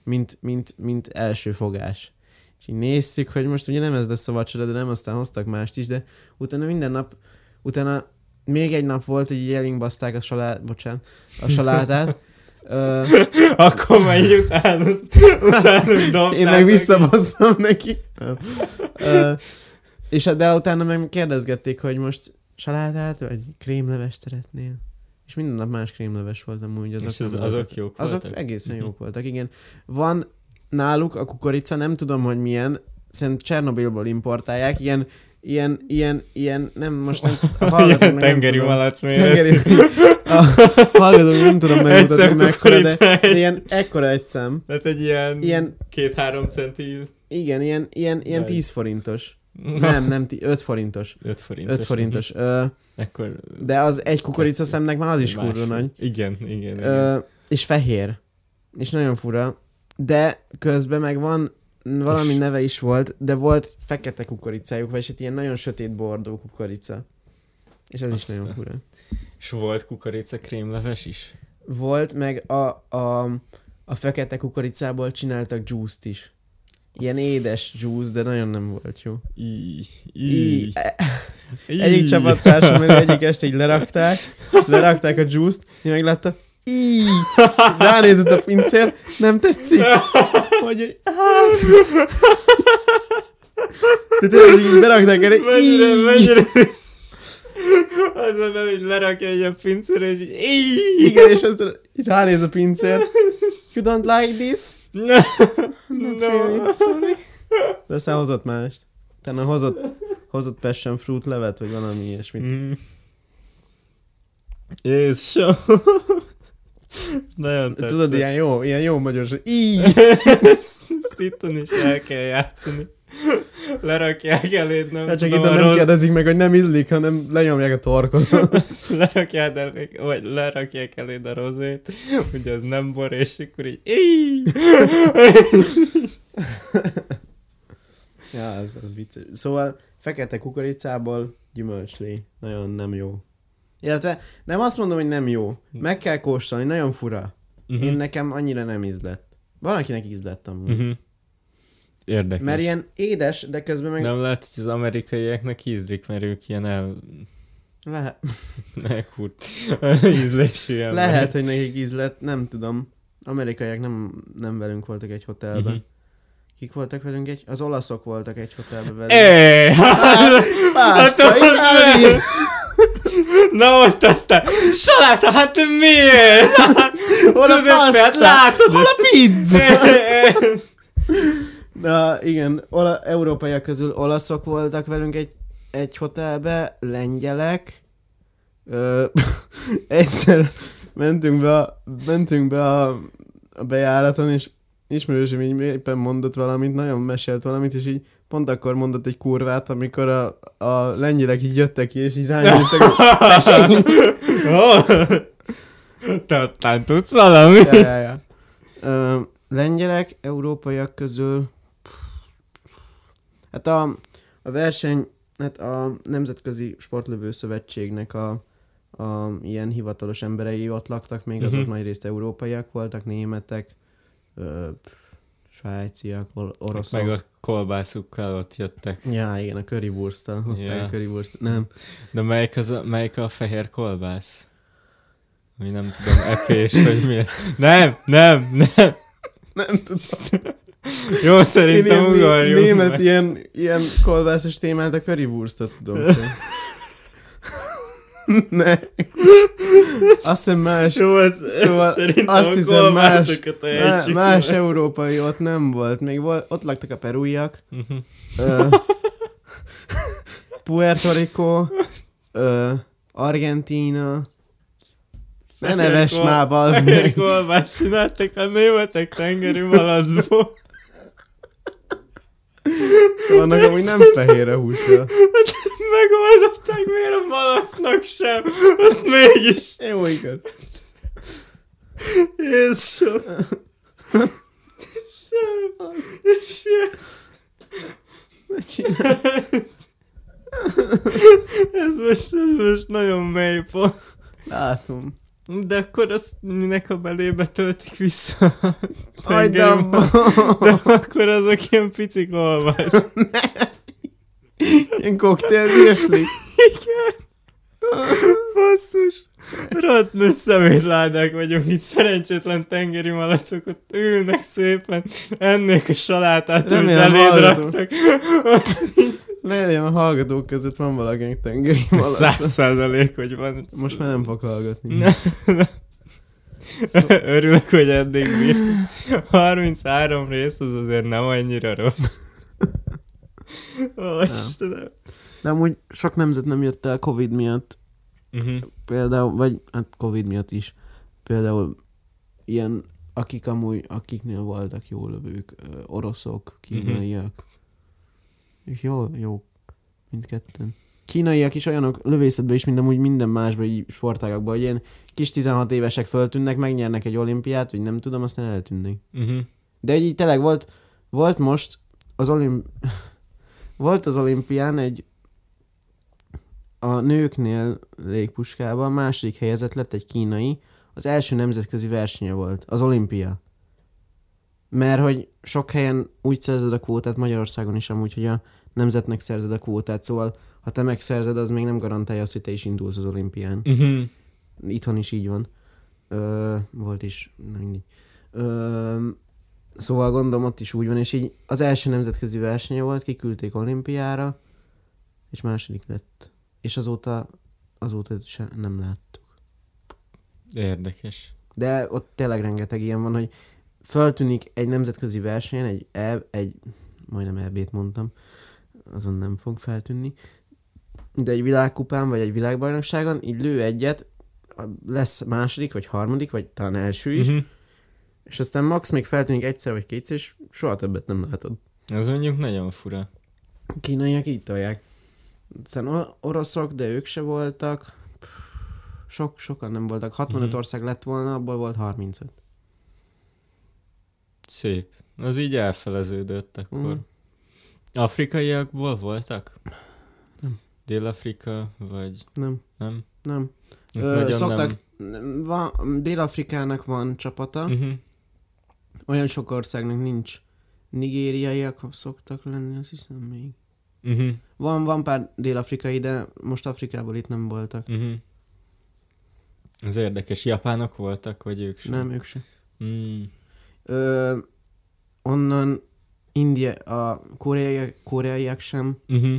mint, mint, mint első fogás. És így néztük, hogy most ugye nem ez lesz a vacsora, de nem, aztán hoztak mást is, de utána minden nap, utána még egy nap volt, hogy így elénk baszták a salát, bocsánat, a salátát. Ö, Akkor utánuk, utánuk dobták. én meg visszabazzam neki. Ö, és de utána meg kérdezgették, hogy most salátát vagy krémlevest szeretnél. És minden nap más krémleves volt amúgy. Azok, És az, nem azok voltak- jók azok voltak? egészen Mhm. jók voltak, igen. Van náluk a kukorica, nem tudom, hogy milyen, szerintem Csernobilból importálják, ilyen, ilyen, ilyen, ilyen, nem most nem, a Ilyen nem tengeri tudom. malac méret. Tengeri, a hallgatók nem tudom megmutatni, mekkora, de, de ilyen ekkora egy szem. Tehát egy ilyen, Ilyen, két-három centi. igen, ilyen, ilyen, ilyen Vagy. 10 forintos. Nem, nem, ti- 5 forintos. 5 forintos. 5 forintos. Ö, Ekkor... de az egy kukorica szemnek már az is kurva nagy. Igen, igen. igen. Ö, és fehér. És nagyon fura. De közben meg van valami És- neve is volt, de volt fekete kukoricájuk, vagy hát ilyen nagyon sötét bordó kukorica. És ez is Assza. nagyon fura. És volt kukorica krémleves is? Volt, meg a, a, a fekete kukoricából csináltak juice is. Ilyen édes juice, de nagyon nem volt jó. Í, Í, í, egyik csapattársam egyik este így lerakták, lerakták a juice-t, én meg látta, így, ránézett a pincér, nem tetszik, hogy hogy hát, de tényleg így berakták erre, Mennyire, mennyire... Azonnal így lerakja egy a pincére, és így... Igen, és aztán ránéz a pincér, you don't like this? Not No. really, sorry. De aztán hozott mást. Utána hozott, hozott passion fruit levet, vagy valami ilyesmit. Mm. Jézusom. Nagyon tetszett. Tudod, ilyen jó, ilyen jó magyar, így. ezt, ezt itthon is el kell játszani. Lerakják eléd, nem Hát csak itt nem kérdezik meg, hogy nem ízlik, hanem lenyomják a torkot. lerakják, elé, vagy lerakják eléd a rozét, hogy az nem bor, és akkor így ja, ez, ez vicces. Szóval fekete kukoricából gyümölcslé. Nagyon nem jó. Illetve nem azt mondom, hogy nem jó. Meg kell kóstolni, nagyon fura. Mhm. Én nekem annyira nem ízlett. Van, akinek ízlett amúgy. Mhm. Érdekes. Mert ilyen édes, de közben meg... Nem lehet, hogy az amerikaiaknak ízlik, mert ők ilyen el... Lehet, Meghút ízlésű emberek. lehet, hogy nekik ízlett, nem tudom. Amerikaiak nem, nem velünk voltak egy hotelben. Mhm. Kik voltak velünk egy? Az olaszok voltak egy hotelben velünk. Éj! Pászta, Hát, Itália! Na ott aztán, saláta, hát miért? Hát, Hol a pasta? hát látod Hol a pizza? Na igen, ola, európaiak közül olaszok voltak velünk egy, egy hotelbe, lengyelek. Ö, egyszer mentünk be, a, mentünk be a, a bejáraton, és ismerősöm így éppen mondott valamit, nagyon mesélt valamit, és így pont akkor mondott egy kurvát, amikor a, a lengyelek így jöttek ki, és így Ó, Te tudsz valami? ja, ja, ja. Ö, lengyelek, európaiak közül hát a, a verseny, hát a Nemzetközi Sportlövő Szövetségnek a, a ilyen hivatalos emberei ott laktak, még azok Mhm. nagy részt európaiak voltak, németek, ö, svájciak, oroszok. Meg a kolbászukkal ott jöttek. Ja, igen, a currywurst-tal hozták Ja. a currywurst Nem, De melyik, az a, melyik a fehér kolbász? Ami nem tudom, epés, vagy mi? Nem, nem, nem. nem tudom. Jó, Én szerintem ilyen ugorjunk né- német meg. ilyen, ilyen kolbászos témát, a currywurstot tudom. ne. Azt hiszem más, Jó, ez, Szóval szerintem azt hiszem más, más európai ott nem volt. Még volt, ott laktak a perúiak, Mhm. Puerto Rico, ö, Argentína, ne neves már, bazd meg. kolbászt csináltak a németek tengeri malacból. Vannak amúgy nem fehér a húsra. Megoldották, miért a malacnak sem? Azt mégis. Jó igaz. Jézusom. Sem. És ilyen- csinálj. ez most, ez most nagyon mély pont. Látom. De akkor azt minek a belébe töltik vissza? a Hagyd tengeri abba. De akkor azok ilyen pici kolbász. Ilyen koktélvirsli. Igen. Basszus. Rottnő szemétládák vagyunk, itt szerencsétlen tengeri malacok ott ülnek szépen, ennék a salátát, amit eléd raktak. Azt így Legyen a hallgatók között van valakinek tengeri malaca. Száz százalék, hogy van. Most már nem fog hallgatni. Ne. Örülök, hogy eddig bírt. 33 rész az azért nem annyira rossz. Ó, Istenem. De amúgy sok nemzet nem jött el Covid miatt. Uh-huh. Például, vagy hát Covid miatt is. Például ilyen, akik amúgy, akiknél voltak jó lövők, oroszok, kínaiak. Ők jó, jó, mindketten. Kínaiak is olyanok lövészetben is, mint amúgy minden másban, így sportágakban, hogy ilyen kis 16 évesek föltűnnek, megnyernek egy olimpiát, vagy nem tudom, aztán eltűnnek. Uh-huh. De így tényleg volt, volt most az olim... volt az olimpián egy a nőknél légpuskában második helyezett lett egy kínai, az első nemzetközi versenye volt, az olimpia. Mert hogy sok helyen úgy szerzed a kvótát, Magyarországon is amúgy, hogy a nemzetnek szerzed a kvótát, szóval ha te megszerzed, az még nem garantálja azt, hogy te is indulsz az olimpián. Uh-huh. Itthon is így van. Ö, volt is, nem mindegy. Ö, szóval gondolom ott is úgy van, és így az első nemzetközi versenye volt, kiküldték olimpiára, és második lett. És azóta, azóta se nem láttuk. Érdekes. De ott tényleg rengeteg ilyen van, hogy föltűnik egy nemzetközi versenyen, egy, e, egy majdnem EB-t mondtam, azon nem fog feltűnni, de egy világkupán vagy egy világbajnokságon így lő egyet, lesz második, vagy harmadik, vagy talán első is, Uh-huh. és aztán max még feltűnik egyszer vagy kétszer, és soha többet nem látod. Az mondjuk nagyon fura. A kínaiak így tolják. Aztán oroszok, de ők se voltak. Sok, sokan nem voltak. 65 Mhm. ország lett volna, abból volt 35. Szép. Az így elfeleződött akkor. Mhm. Afrikaiakból voltak? Nem. Dél-Afrika, vagy Nem, nem? nem. Ők Ö, szoktak, nem. Van, Dél-Afrikának van csapata. Uh-huh. olyan sok országnak nincs. Nigériaiak szoktak lenni, azt hiszem még. Uh-huh. Van, van pár dél-afrikai, de most Afrikából itt nem voltak. Uh-huh. Az érdekes. Japánok voltak, vagy ők sem? Nem, ők se. Mm. Ö, onnan India, a koreaiak, koreaiak sem, Uh-huh.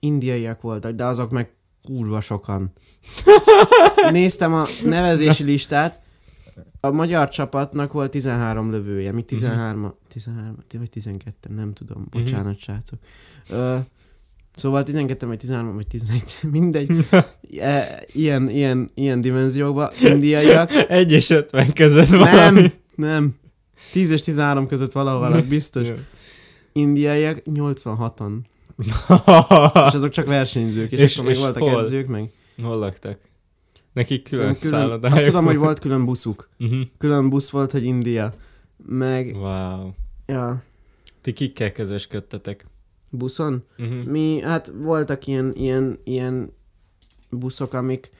indiaiak voltak, de azok meg kurva sokan. Néztem a nevezési listát, a magyar csapatnak volt 13 lövője, mi 13 13 vagy 12 nem tudom, bocsánat srácok. Ö, szóval 12 vagy 13 vagy 11, mindegy. E, ilyen, ilyen, ilyen dimenziókban, indiaiak. Egy és ötven között Nem, valami. nem. 10 és 13 között valahol, az biztos. Indiaiak 86-an. És azok csak versenyzők, és, És- akkor még és voltak hol? edzők meg. Hol laktak? Nekik külön Szóval külön, azt tudom, hogy volt külön buszuk. Uh-huh. Külön busz volt, hogy India. Meg, Wow. ja, Ti kikkel közösködtetek? buszon. Uh-huh. Mi, hát voltak ilyen, ilyen, ilyen buszok, amik,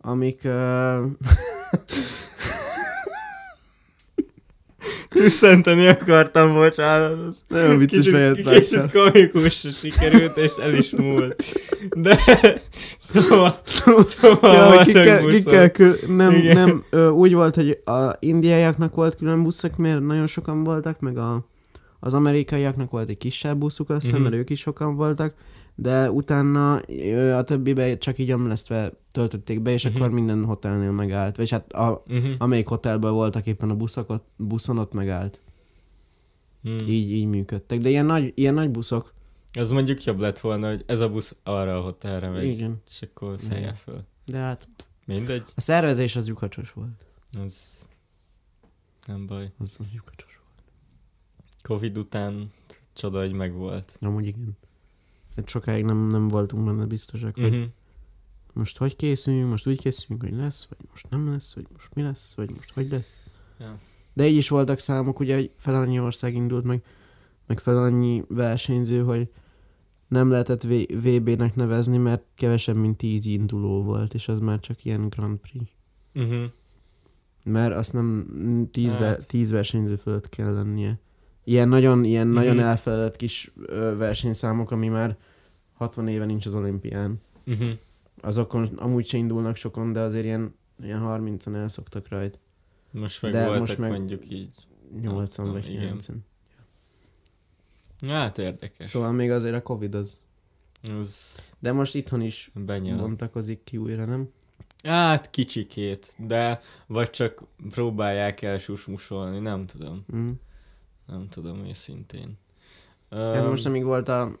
amik, uh, Tüsszenteni akartam, bocsánat. az nagyon vicces fejet kicsit komikusra sikerült, és el is múlt. De, szóval, Szóval, szóval ja, ki kell, ki kell, kö- nem, Igen. nem, ö, úgy volt, hogy a indiaiaknak volt külön buszok, mert nagyon sokan voltak, meg a, az amerikaiaknak volt egy kisebb buszuk, azt hiszem, Mhm. mert ők is sokan voltak, de utána ö, a többibe csak így ömlesztve töltötték be, és Mhm. akkor minden hotelnél megállt. Vagyis hát a, Uh-huh. amelyik hotelben voltak éppen a buszok, ott, buszon ott megállt. Hmm. Így, így működtek. De ilyen nagy, ilyen nagy buszok. Az mondjuk jobb lett volna, hogy ez a busz arra a hotelre megy, Igen. és akkor szállja föl. De hát Mindegy, a szervezés az lyukacsos volt. az nem baj. Az, az lyukacsos volt. Covid után csoda, hogy megvolt. Amúgy igen. Hát sokáig nem, nem voltunk benne biztosak, hogy Uh-huh. Most hogy készüljünk, most úgy készüljünk, hogy lesz, vagy most nem lesz, vagy most mi lesz, vagy most hogy lesz. Ja. De így is voltak számok, ugye, hogy fel annyi ország indult, meg, meg fel annyi versenyző, hogy nem lehetett VB-nek nevezni, mert kevesebb, mint 10 induló volt, és az már csak ilyen Grand Prix. Uh-huh. Mert azt nem 10, Hát. ve- 10 versenyző fölött kell lennie. Ilyen nagyon, ilyen Mhm. nagyon elfeledett kis ö, versenyszámok, ami már 60 éve nincs az olimpián. Uh-huh. Azokon amúgy se indulnak sokan, de azért ilyen, ilyen 30-an elszoktak rajta. Most meg De voltak most meg- mondjuk így. 80 Ah, vagy igen. 90. Hát érdekes. Szóval még azért a Covid az. Az De most itthon is benyal. bontakozik ki újra, nem? Hát kicsikét, de vagy csak próbálják el susmusolni, nem tudom. Mm. Nem tudom őszintén. Hát Öm, most amíg volt a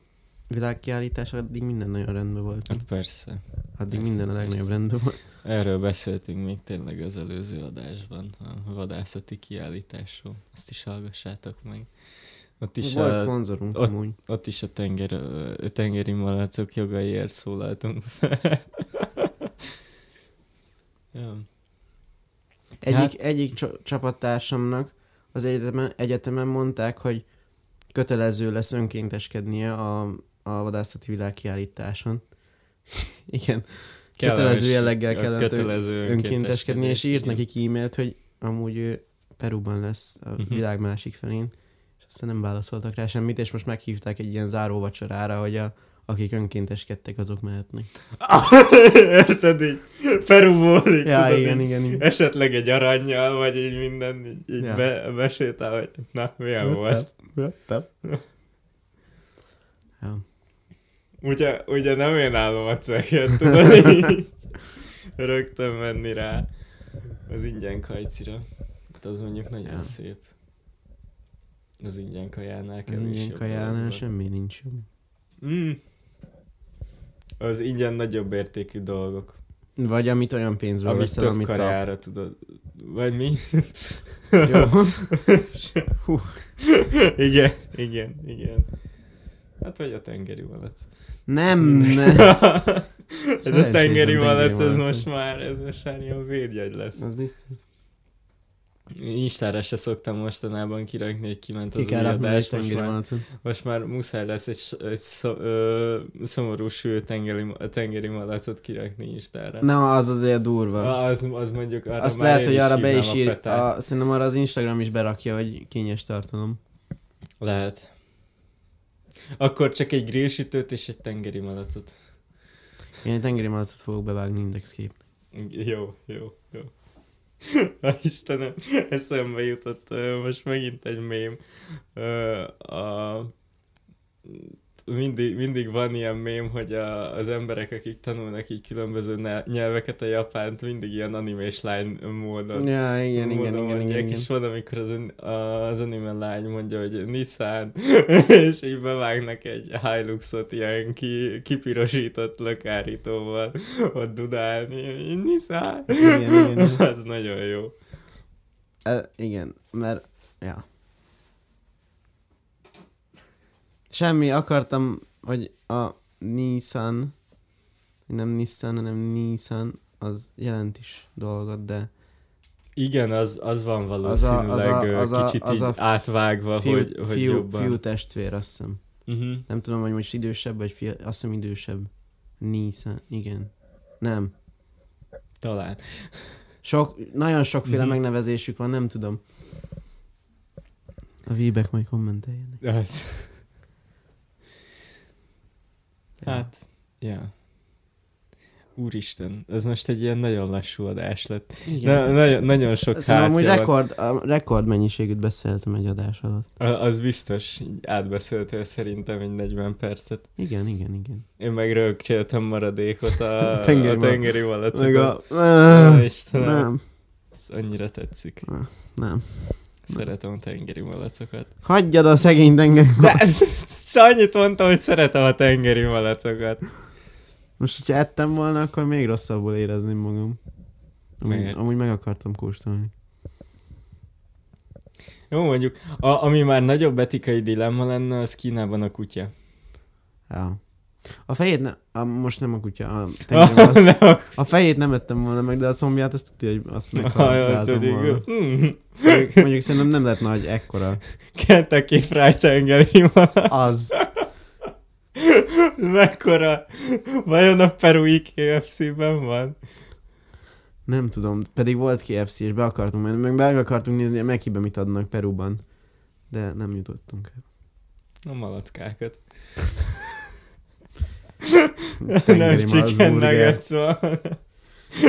világkiállítás, addig minden nagyon rendben volt. Hát persze. Addig persze, minden a legnagyobb rendben volt. Erről beszéltünk még tényleg az előző adásban, a vadászati kiállításról. Azt is hallgassátok meg. Ott is, Volt a, szponzorunk ott- amúgy. ott is a, tenger, a tengeri malacok jogaiért szólaltunk ja. Egyik, Hát- egyik csa- csapattársamnak az egyetemen, egyetemen mondták, hogy kötelező lesz önkénteskednie a, a vadászati világkiállításon. Igen, Kötelező jelleggel kellett kötelező önkénteskedni, és írt igen. nekik e-mailt, hogy amúgy ő Peruban lesz a Mhm. világ másik felén, és aztán nem válaszoltak rá semmit, és most meghívták egy ilyen záró vacsorára, hogy a, akik önkénteskedtek, azok mehetnek. Érted így? Peruból így, Ja, tudod, igen, így, igen, igen. esetleg egy aranyjal, vagy így minden, így, így Ja. be, besétál, hogy na, milyen volt? Ja. Ugye, ugye nem én állom a cehet, tudod, így rögtön menni rá az ingyen kajcira. Hát az mondjuk nagyon Ja. szép. Az ingyen kajánál Az ingyen kajánál semmi nincs jobb. Mm. Az ingyen nagyobb értékű dolgok. Vagy amit olyan pénzről Amit veszel, amit kap. kajára tudod. Vagy mi? Jó. Hú. igen, igen, igen. Hát vagy a tengeri malac. Nem, nem. ez a tengeri malac, ez most már, ez most már ilyen védjegy lesz. Az biztos. Instára se szoktam mostanában kirakni, hogy kiment Ki az kell új adás, most már, most már muszáj lesz egy, egy szó, ö, szomorú sült tengeri, tengeri malacot kirakni Instára. Na, az azért durva. Az, az mondjuk arra Azt lehet, hogy arra be is ír, a, szerintem arra az Instagram is berakja, hogy kényes tartalom. Lehet. Akkor csak egy grillsütőt és egy tengeri malacot. Én egy tengeri malacot fogok bevágni indexkép. Jó, jó, jó. A Istenem, eszembe jutott most megint egy mém. A, mindig, mindig van ilyen mém, hogy a, az emberek, akik tanulnak így különböző nyelveket, a japánt mindig ilyen animés lány módon. Ja, igen, igen, módon igen, igen, mondják, igen. És van, amikor az, az anime lány mondja, hogy Nissan, és így bevágnak egy Hiluxot ilyen ki, kipirosított lökárítóval ott dudálni, Nissan. Igen, igen, igen. Az nagyon jó. E, igen, mert, ja. Semmi, akartam, hogy a Nissan, nem Nissan, hanem Nissan, az jelent is dolgot, de Igen, az, az van az valószínűleg a, az a, az a, kicsit az így a átvágva, fiú, hogy, hogy fiú, jobban. fiú testvér, azt hiszem. Uh-huh. Nem tudom, hogy most idősebb, vagy fia, azt hiszem idősebb. Nissan, igen. Nem. Talán. Sok, nagyon sokféle Mhm. megnevezésük van, nem tudom. A víbek majd kommenteljenek. Az. Hát, ja. Úristen, ez most egy ilyen nagyon lassú adás lett. Igen. Na, nagyon, nagyon sok Szerintem amúgy hátja van. rekord, a rekord mennyiségűt beszéltem egy adás alatt. A- Az biztos, így átbeszéltél szerintem egy 40 percet. Igen, igen, igen. Én meg rögcséltem maradékot a, Tengeri a tengeri. Meg a... Ó, Istenem, Nem, ez annyira tetszik. nem. Szeretem a tengeri malacokat. Hagyjad a szegény tenger. De annyit mondtam, hogy szeretem a tengeri malacokat. Most, hogyha ettem volna, akkor még rosszabbul érezném magam. Amúgy, Miért? amúgy meg akartam kóstolni. Jó, mondjuk, a, ami már nagyobb etikai dilemma lenne, az Kínában a kutya. Ja. A fejét nem, a, most nem a kutya, a, tengeri malac. Ne a a fejét nem ettem volna meg, de a combját azt tudja, hogy azt meghaláltam tudjuk. volna. Hmm. Mondjuk, mondjuk szerintem nem lett nagy ekkora. Kentucky Fried tengeri malac. Az. Mekkora? Vajon a perui KFC-ben van? Nem tudom, pedig volt KFC, és be akartunk menni, meg be akartunk nézni a Mekibe mit adnak Peruban. De nem jutottunk el. A malackákat. Nem chicken nuggets van.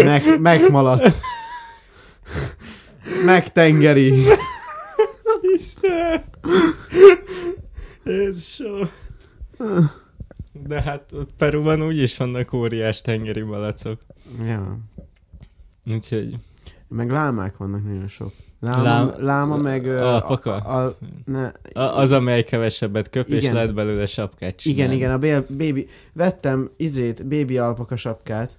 Meg, megmalac. Meg tengeri. Isten! Jézusom! De hát ott Peruban úgyis vannak óriás tengeri malacok. Ja. Úgyhogy... Meg lámák vannak nagyon sok. Láma, Lám- láma meg... ö, Alpaka? A, a, ne, A, az, amely kevesebbet köp, és Igen. lehet belőle sapkát csinálni. igen, igen, a bél, baby... Vettem izét, baby alpaka sapkát.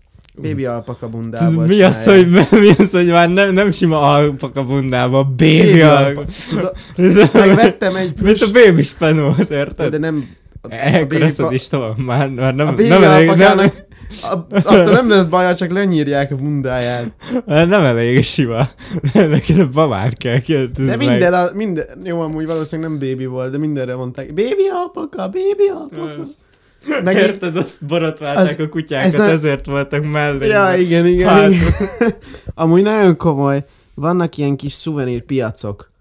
Baby alpaka bundából Mi az, hogy, mi az, hogy már nem, nem sima alpaka bundába, baby Baby alpaka. Meg vettem egy Mint plusz... a baby spenót, érted? De nem... Ekkor eszedista van, már, már nem, a nem elég, nem. A, attól nem lesz baja, csak lenyírják a bundáját. nem elég sima. Neked a babát kell kérdezni. De minden, a, minden, jó, amúgy valószínűleg nem baby volt, de mindenre mondták, baby alpaka, baby alpaka. Meg Meg Érted, azt borotválták az- a kutyákat, ez nem- ezért voltak mellé. Ja, igen, igen. Hát. igen. Amúgy nagyon komoly. Vannak ilyen kis szuvenír piacok,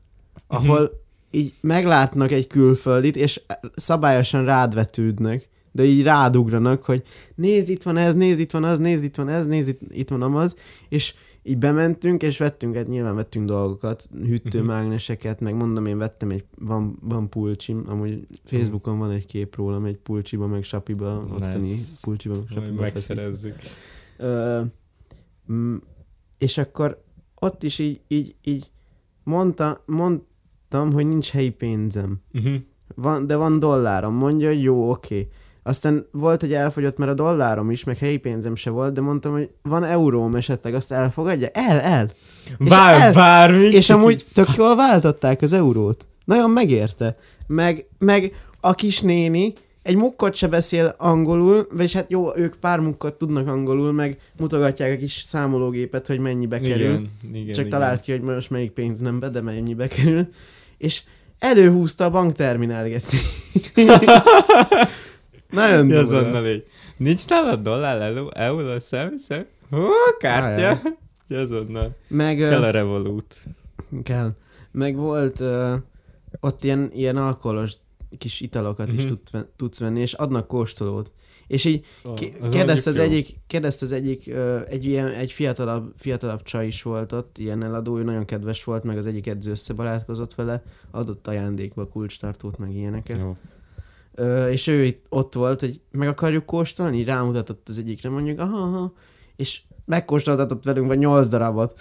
ahol így meglátnak egy külföldit, és szabályosan rád vetődnek, de így rádugranak, hogy nézd, itt van ez, nézd, itt van az, nézd, itt van ez, nézd, itt, van amaz, és így bementünk, és vettünk, hát nyilván vettünk dolgokat, hűtőmágneseket, meg mondom, én vettem egy, van, van pulcsim, amúgy Facebookon van egy kép rólam, egy pulcsiba, meg sapiba, ottani Nice. pulcsiba, meg sapiba megszerezzük. Ö, és akkor ott is így, így, így mondta, mondtam, hogy nincs helyi pénzem. Uh-huh. Van, de van dollárom. Mondja, hogy jó, oké. Aztán volt, hogy elfogyott, mert a dollárom is, meg helyi pénzem se volt, de mondtam, hogy van euróm esetleg, azt elfogadja? El, el! És Bár, el- bármi. És amúgy tök jól váltották az eurót. Nagyon megérte. Meg, meg a kis néni egy mukkot se beszél angolul, vagyis hát jó, ők pár mukkot tudnak angolul, meg mutogatják a kis számológépet, hogy mennyibe kerül. Igen, igen, Csak igen. talált ki, hogy most melyik pénz nem be, de mennyibe kerül. És előhúzta a bankterminál, geci. Nagyon durva. azonnal így. Nincs nálad dollár, elő, euró, szem, szem? Hú, kártya. Azonnal. Meg, Kell a Revolut. kell. Meg volt ö, ott ilyen, ilyen alkoholos kis italokat is Mhm. tud, tudsz venni, és adnak kóstolót. És így Az kérdezte az egyik, kérdezte az egyik, egy, ilyen, egy fiatalabb, fiatalabb csaj is volt ott, ilyen eladó, nagyon kedves volt, meg az egyik edző összebarátkozott vele, adott ajándékba kulcstartót, meg ilyeneket. Jó. Ö, és ő itt ott volt, hogy meg akarjuk kóstolni, rámutatott az egyikre, mondjuk, aha, aha, és megkóstoltatott velünk vagy nyolc darabot,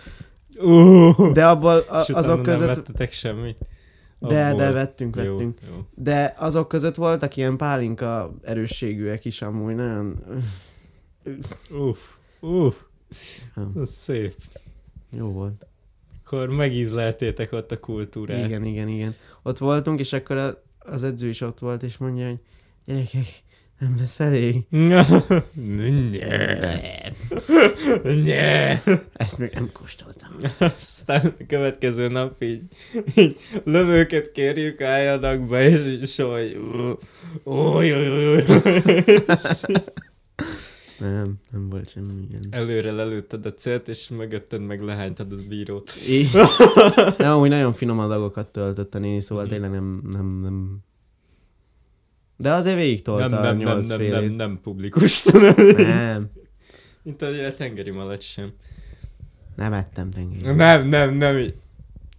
Uh, de abból a, azok nem között, vettetek semmit? De, Abból. de vettünk, Jó, vettünk. jó. De azok között voltak ilyen pálinka erősségűek is amúgy, nagyon Uff, uff, ez szép. jó volt. Akkor megízleltétek ott a kultúrát. Igen, igen, igen. Ott voltunk, és akkor az edző is ott volt, és mondja, hogy gyerekek, nem lesz elég. Nye. Ezt még nem kóstoltam. Aztán a következő nap így, így lövőket kérjük, álljanak be, és így hogy oly, oly, oly. Nem, nem volt semmi ilyen. Előre lelőtted a célt, és mögötted meg lehánytad a bírót. Nem, amúgy nagyon finom adagokat töltött a néni, szóval tényleg nem, nem, nem. De azért végig Nem, tolta nem, nem, nem, nem, félét. nem publikus. Nem. Nem, Mint a tengeri malac sem. nem ettem tengeri. Nem, nem, nem így.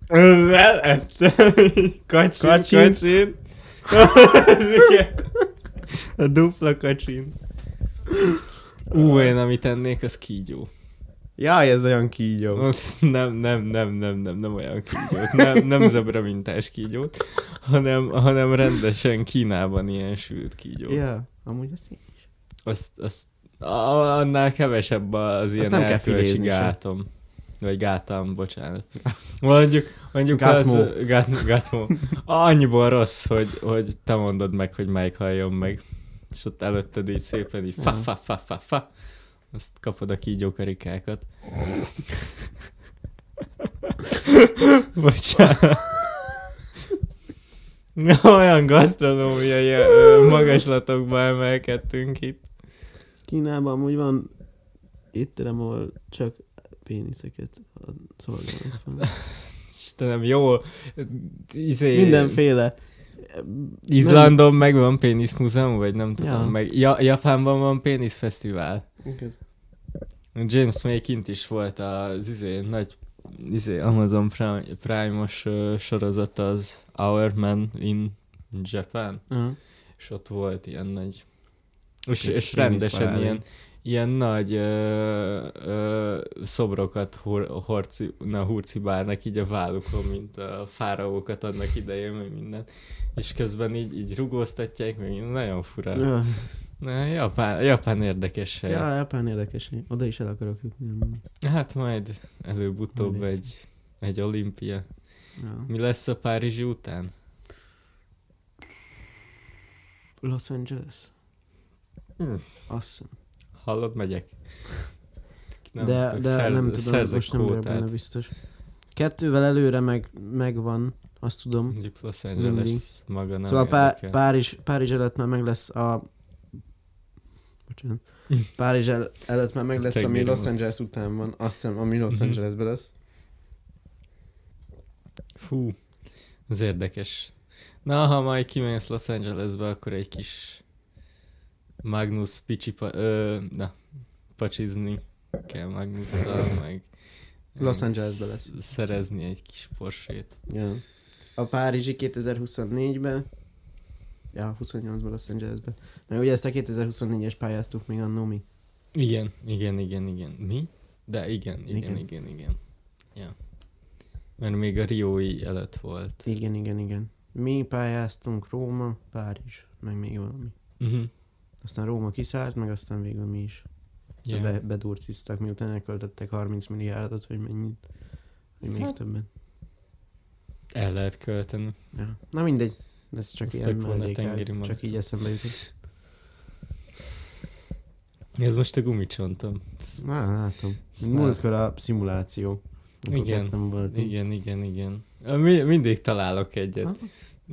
Velettem. Kacsin, Kacsin. kacsin. Igen. A dupla kacsin. Ú, én amit ennék, az kígyó. Jaj, ez olyan kígyó. Nem, nem, nem, nem, nem, nem olyan kígyót. Nem, nem zebra mintás kígyót, hanem, hanem rendesen Kínában ilyen sült kígyót. Ja, amúgy ezt én. Azt, azt a- annál kevesebb az ilyen nem kell erkölcsi gátom. Vagy gátam, bocsánat. Mondjuk, mondjuk Gátmó. az... Gát, gátmó. Annyiból rossz, hogy, hogy te mondod meg, hogy melyik halljon meg. És ott előtted így szépen így fa, Ja. fa, fa, fa, fa. Azt kapod a kígyókarikákat. Bocsánat. Olyan gasztronómiai ö, magaslatokba emelkedtünk itt. Kínában amúgy van étterem, ahol csak péniszeket szolgálnak fel. Istenem, jó. Izé, Mindenféle. Izlandon meg van péniszmúzeum, vagy nem tudom, Ja. meg ja, Japánban van péniszfesztivál. Nem. James May kint is volt az izé, nagy izé, Amazon Prime- Prime-os ö, sorozat az Our Man in Japan, Aha. és ott volt ilyen nagy és, Pé- és rendesen ilyen, ilyen nagy ö, ö, szobrokat hur, horci, na, hurcibálnak így a vállukon, mint a fáraókat adnak idején, meg minden. És közben így, így rugóztatják, meg nagyon fura. Na, Japán, Japán érdekes hely. ja, Japán érdekes. Oda is el akarok jutni. Hát majd előbb-utóbb Majd egy, egy olimpia. Ja. Mi lesz a Párizsi után? Los Angeles. Hm. Azt hiszem. Hallod, megyek? de de tudok, szer- nem tudom, most nem vagyok benne biztos. Kettővel előre meg, megvan, azt tudom. Mondjuk Los Angeles Mindig. maga nem szóval Pá-. Párizs, Párizs előtt már meg lesz a... Bocsánat. Párizs el- előtt már meg lesz, ami Los. Angeles után van. Azt hiszem, ami Los Mhm. Angelesben lesz. Fú, ez érdekes. Na, ha majd kimész Los Angelesbe, akkor egy kis Magnus picsi, pa- ö, na, pacsizni kell Magnusszal, meg Los Angelesbe sz- lesz. Szerezni egy kis porsét. Ja. A Párizsi 2024-ben, ja, 28-ban Los Angelesben. Mert ugye ezt a 2024-es pályáztuk még annó mi. Igen, igen, igen, igen. Mi? De igen, igen, Igen. igen, igen. Ja. Mert még a Riói előtt volt. Igen, igen, igen. Mi pályáztunk Róma, Párizs, meg még valami. Uh-huh. aztán Róma kiszállt, meg aztán végül mi is Ja. be, bedurciztak, miután elköltöttek 30 milliárdot, vagy mennyit, vagy még Hát. többet. El lehet költeni. Ja. Na mindegy, ez csak Ez ilyen tengeri csak így eszembe jutott. Ez most a gumicsontom. Na, látom. Múltkor a szimuláció. Igen. Igen, igen, igen. Mi, mindig találok egyet.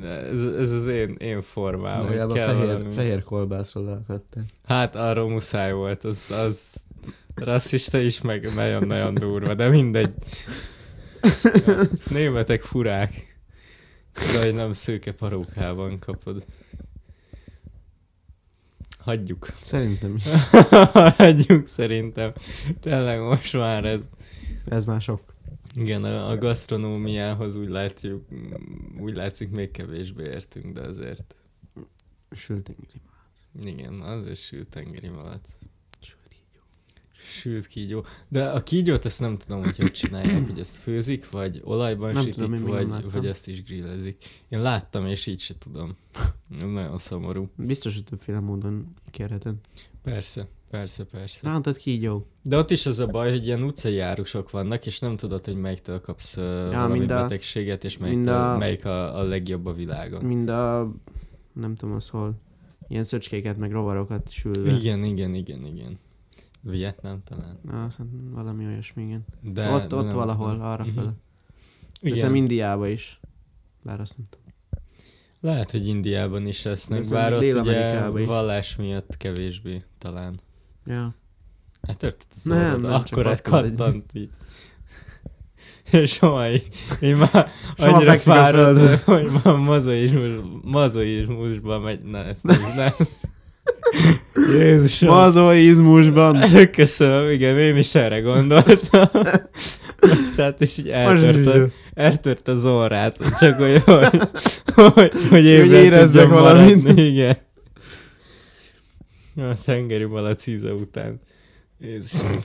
Ez, ez az én, én formám, Legalább a fehér, valami. fehér kolbászról. Hát arról muszáj volt, az, az rasszista is, meg nagyon-nagyon durva, de mindegy. Ja, németek furák. De hogy nem szőke parókában kapod. Hagyjuk. Szerintem is. Hagyjuk szerintem. Tényleg most már ez. Ez már sok. Igen, a, a gasztronómiához úgy látjuk, úgy látszik még kevésbé értünk, de azért. Sült tengeri. Igen, az is sült tengeri malac. Sült kígyó. De a kígyót ezt nem tudom, hogy hogy csinálják, hogy ezt főzik, vagy olajban Nem sütik, tudom, vagy, vagy ezt is grillezik. Én láttam, és így se tudom. Nagyon szomorú. Biztos, hogy többféle módon kérheted. Persze, persze, persze. Rántad kígyó. De ott is az a baj, hogy ilyen utcai járusok vannak, és nem tudod, hogy melyiktől kapsz ja, valami mind a- betegséget, és mind melyiktől, a- melyik a, a legjobb a világon. Mind a... Nem tudom az hol. Ilyen szöcskéket, meg rovarokat sülve. Igen, igen, igen, igen. Vietnám talán. Na, valami olyasmi, igen. De, ott, de ott valahol, tudom. arra Mhm. fele. De Igen. hiszem Indiába is. Bár azt nem tudom. Lehet, hogy Indiában is esznek, De bár ott ugye is. vallás miatt kevésbé talán. Ja. Hát törtött az Nem, orrod, nem, akkor egy- kattant így. És soha így, így már Soha annyira fáradt, hogy már mazoizmus, mazoizmusba megy. Na, ezt nem. Jézusom. Mazoizmusban. Köszönöm, igen, én is erre gondoltam. Tehát és így eltört, eltört az orrát, csak hogy, hogy, hogy, hogy érezzek valamit. maradni, Igen. A tengeri malac íze után. Jézusom.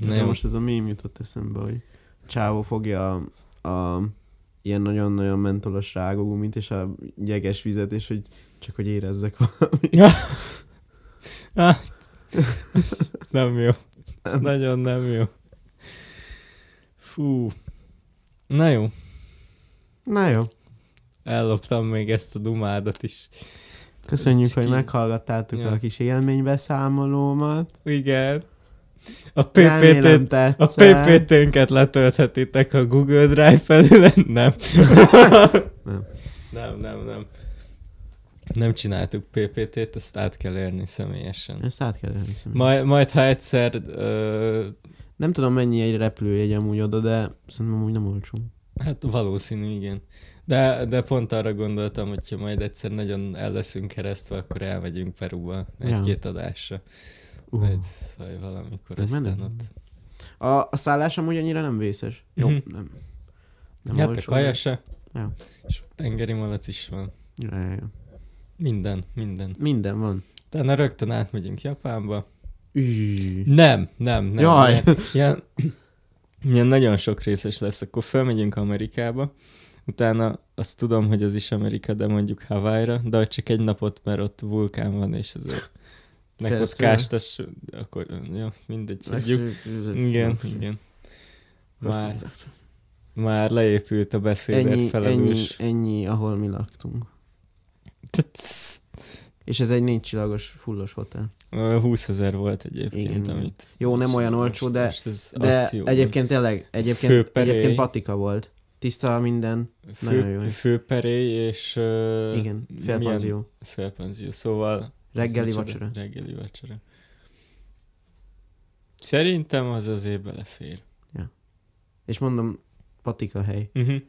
Na Nem, most ez a mém jutott eszembe, hogy Csávó fogja a, a ilyen nagyon-nagyon mentolos rágógumit és a jeges vizet, és hogy csak hogy érezzek valamit. Hát, nem jó. Ez nagyon nem jó. Fú. Na jó, Na jó. elloptam még ezt a dumádat is. Köszönjük, hogy Ki- meghallgattátok Ja. a kis élménybeszámolómat. Igen. A Remélem PPT a. PPT-nket letölthetitek a Google Drive felülen? Nem. Nem. Nem, nem, nem. Nem csináltuk PPT-t, ezt át kell érni személyesen. Ezt át kell elhiszem. Majd, majd ha egyszer, ö, Nem tudom mennyi egy repülőjegy amúgy oda, de szerintem amúgy nem olcsó. hát valószínű, igen. De, de pont arra gondoltam, hogyha majd egyszer nagyon el leszünk keresztve, akkor elmegyünk Peruba egy-két adásra. Uh. Majd, vagy valamikor Ez aztán menő. ott. A, a szállás amúgy annyira nem vészes. Jó, Mhm. nem. Nem Hát a olcsó, kaja de- se. Ja. És tengeri malac is van. Ja, ja, ja. Minden, minden. Minden van. Utána rögtön átmegyünk Japánba. Üh. Nem, nem, nem. Jaj. Ilyen, ilyen, ilyen nagyon sok részes lesz. Akkor felmegyünk Amerikába. Utána azt tudom, hogy az is Amerika, de mondjuk Hawaii-ra, de csak egy napot, mert ott vulkán van, és ezért megkockáztas, akkor jó, mindegy, hagyjuk. Igen, igen. Már, már leépült a beszédért Ennyi, ennyi, felelős. ennyi, ahol mi laktunk. És ez egy négy csillagos fullos hotel. Ö, 20 ezer volt egyébként, Igen, amit... Jó, nem olyan olcsó, de, most ez de egyébként tényleg, fő egyébként, egyébként patika volt. Tiszta minden, volt. nagyon jó. Fő, főperély és... Uh, igen, félpanzió. Félpanzió, szóval... Reggeli vacsora. Reggeli vacsora. Szerintem az azért belefér. És mondom, patika hely. Uh-huh.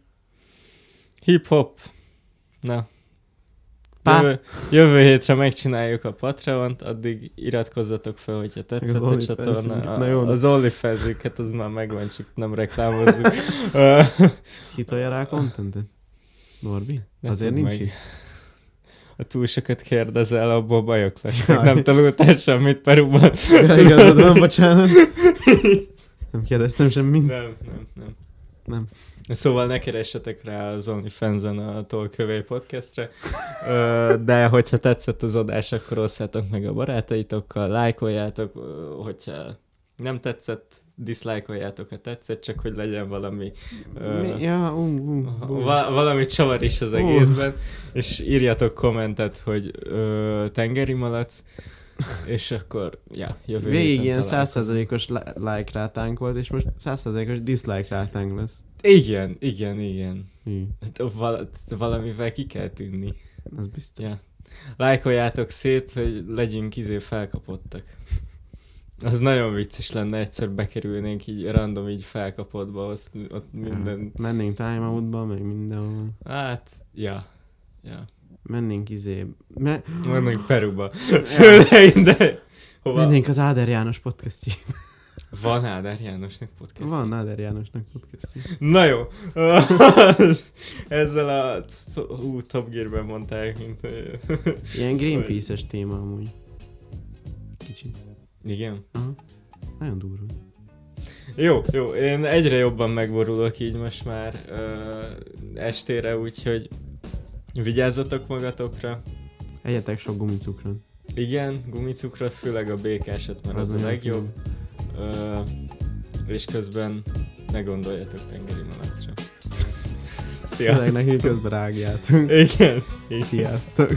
Hip-hop. Na. Pá- Jövő, jövő hétre megcsináljuk a Patreon-t, addig iratkozzatok fel, hogyha tetszett a OnlyFans-ünket. csatorna. A, de- az onlyfans az már megvan, csak nem reklámozzuk. Kitolja rá a contentet? Norbi? Ne Azért nincs meg. itt? Ha túl sokat kérdezel, abból bajok lesznek. Jaj. Nem tanultál semmit Peruban. Ja, igazad van, bocsánat. Nem kérdeztem semmit. Nem, nem, nem. Nem. Szóval ne keressetek rá az OnlyFans-en a Tolkövé podcastre, de hogyha tetszett az adás, akkor osszátok meg a barátaitokkal, lájkoljátok, hogyha nem tetszett, diszlájkoljátok, ha tetszett, csak hogy legyen valami Mi? Ja, uh, uh, uh. Va- valami csavar is az egészben, és írjatok kommentet, hogy ö, tengeri malac, és akkor, ja, jövő Végig ilyen li- like rátánk volt, és most százszerzalékos dislike rátánk lesz. Igen, igen, igen. Hű, Hát val- valamivel ki kell tűnni. az biztos. Ja. Lájkoljátok szét, hogy legyünk izé felkapottak. Az nagyon vicces lenne, egyszer bekerülnénk így random így felkapottba, azt, ott minden... Ja, mennénk time outba, meg mindenhol. Hát, ja. Ja. Mennénk izé... Me- Mennénk Peruba. De, de, hova? Mennénk az Áder János podcastjé. Van Áder Jánosnak podcast. Van Áder Jánosnak podcastjé. Na jó. Ezzel a ú, Top Gear-ben mondták, mint... Ilyen Greenpeace-es téma amúgy. Kicsit. Igen. Aha. Nagyon durva. Jó, jó, én egyre jobban megborulok így most már uh, estére, úgyhogy vigyázzatok magatokra. Egyetek sok gumicukrot. Igen, gumicukrot, főleg a békáset, mert az, az a legjobb. Uh, és közben ne gondoljatok tengeri malacra. Főleg Sziasztok! nekik közben rágjátok. Igen. Igen. Sziasztok.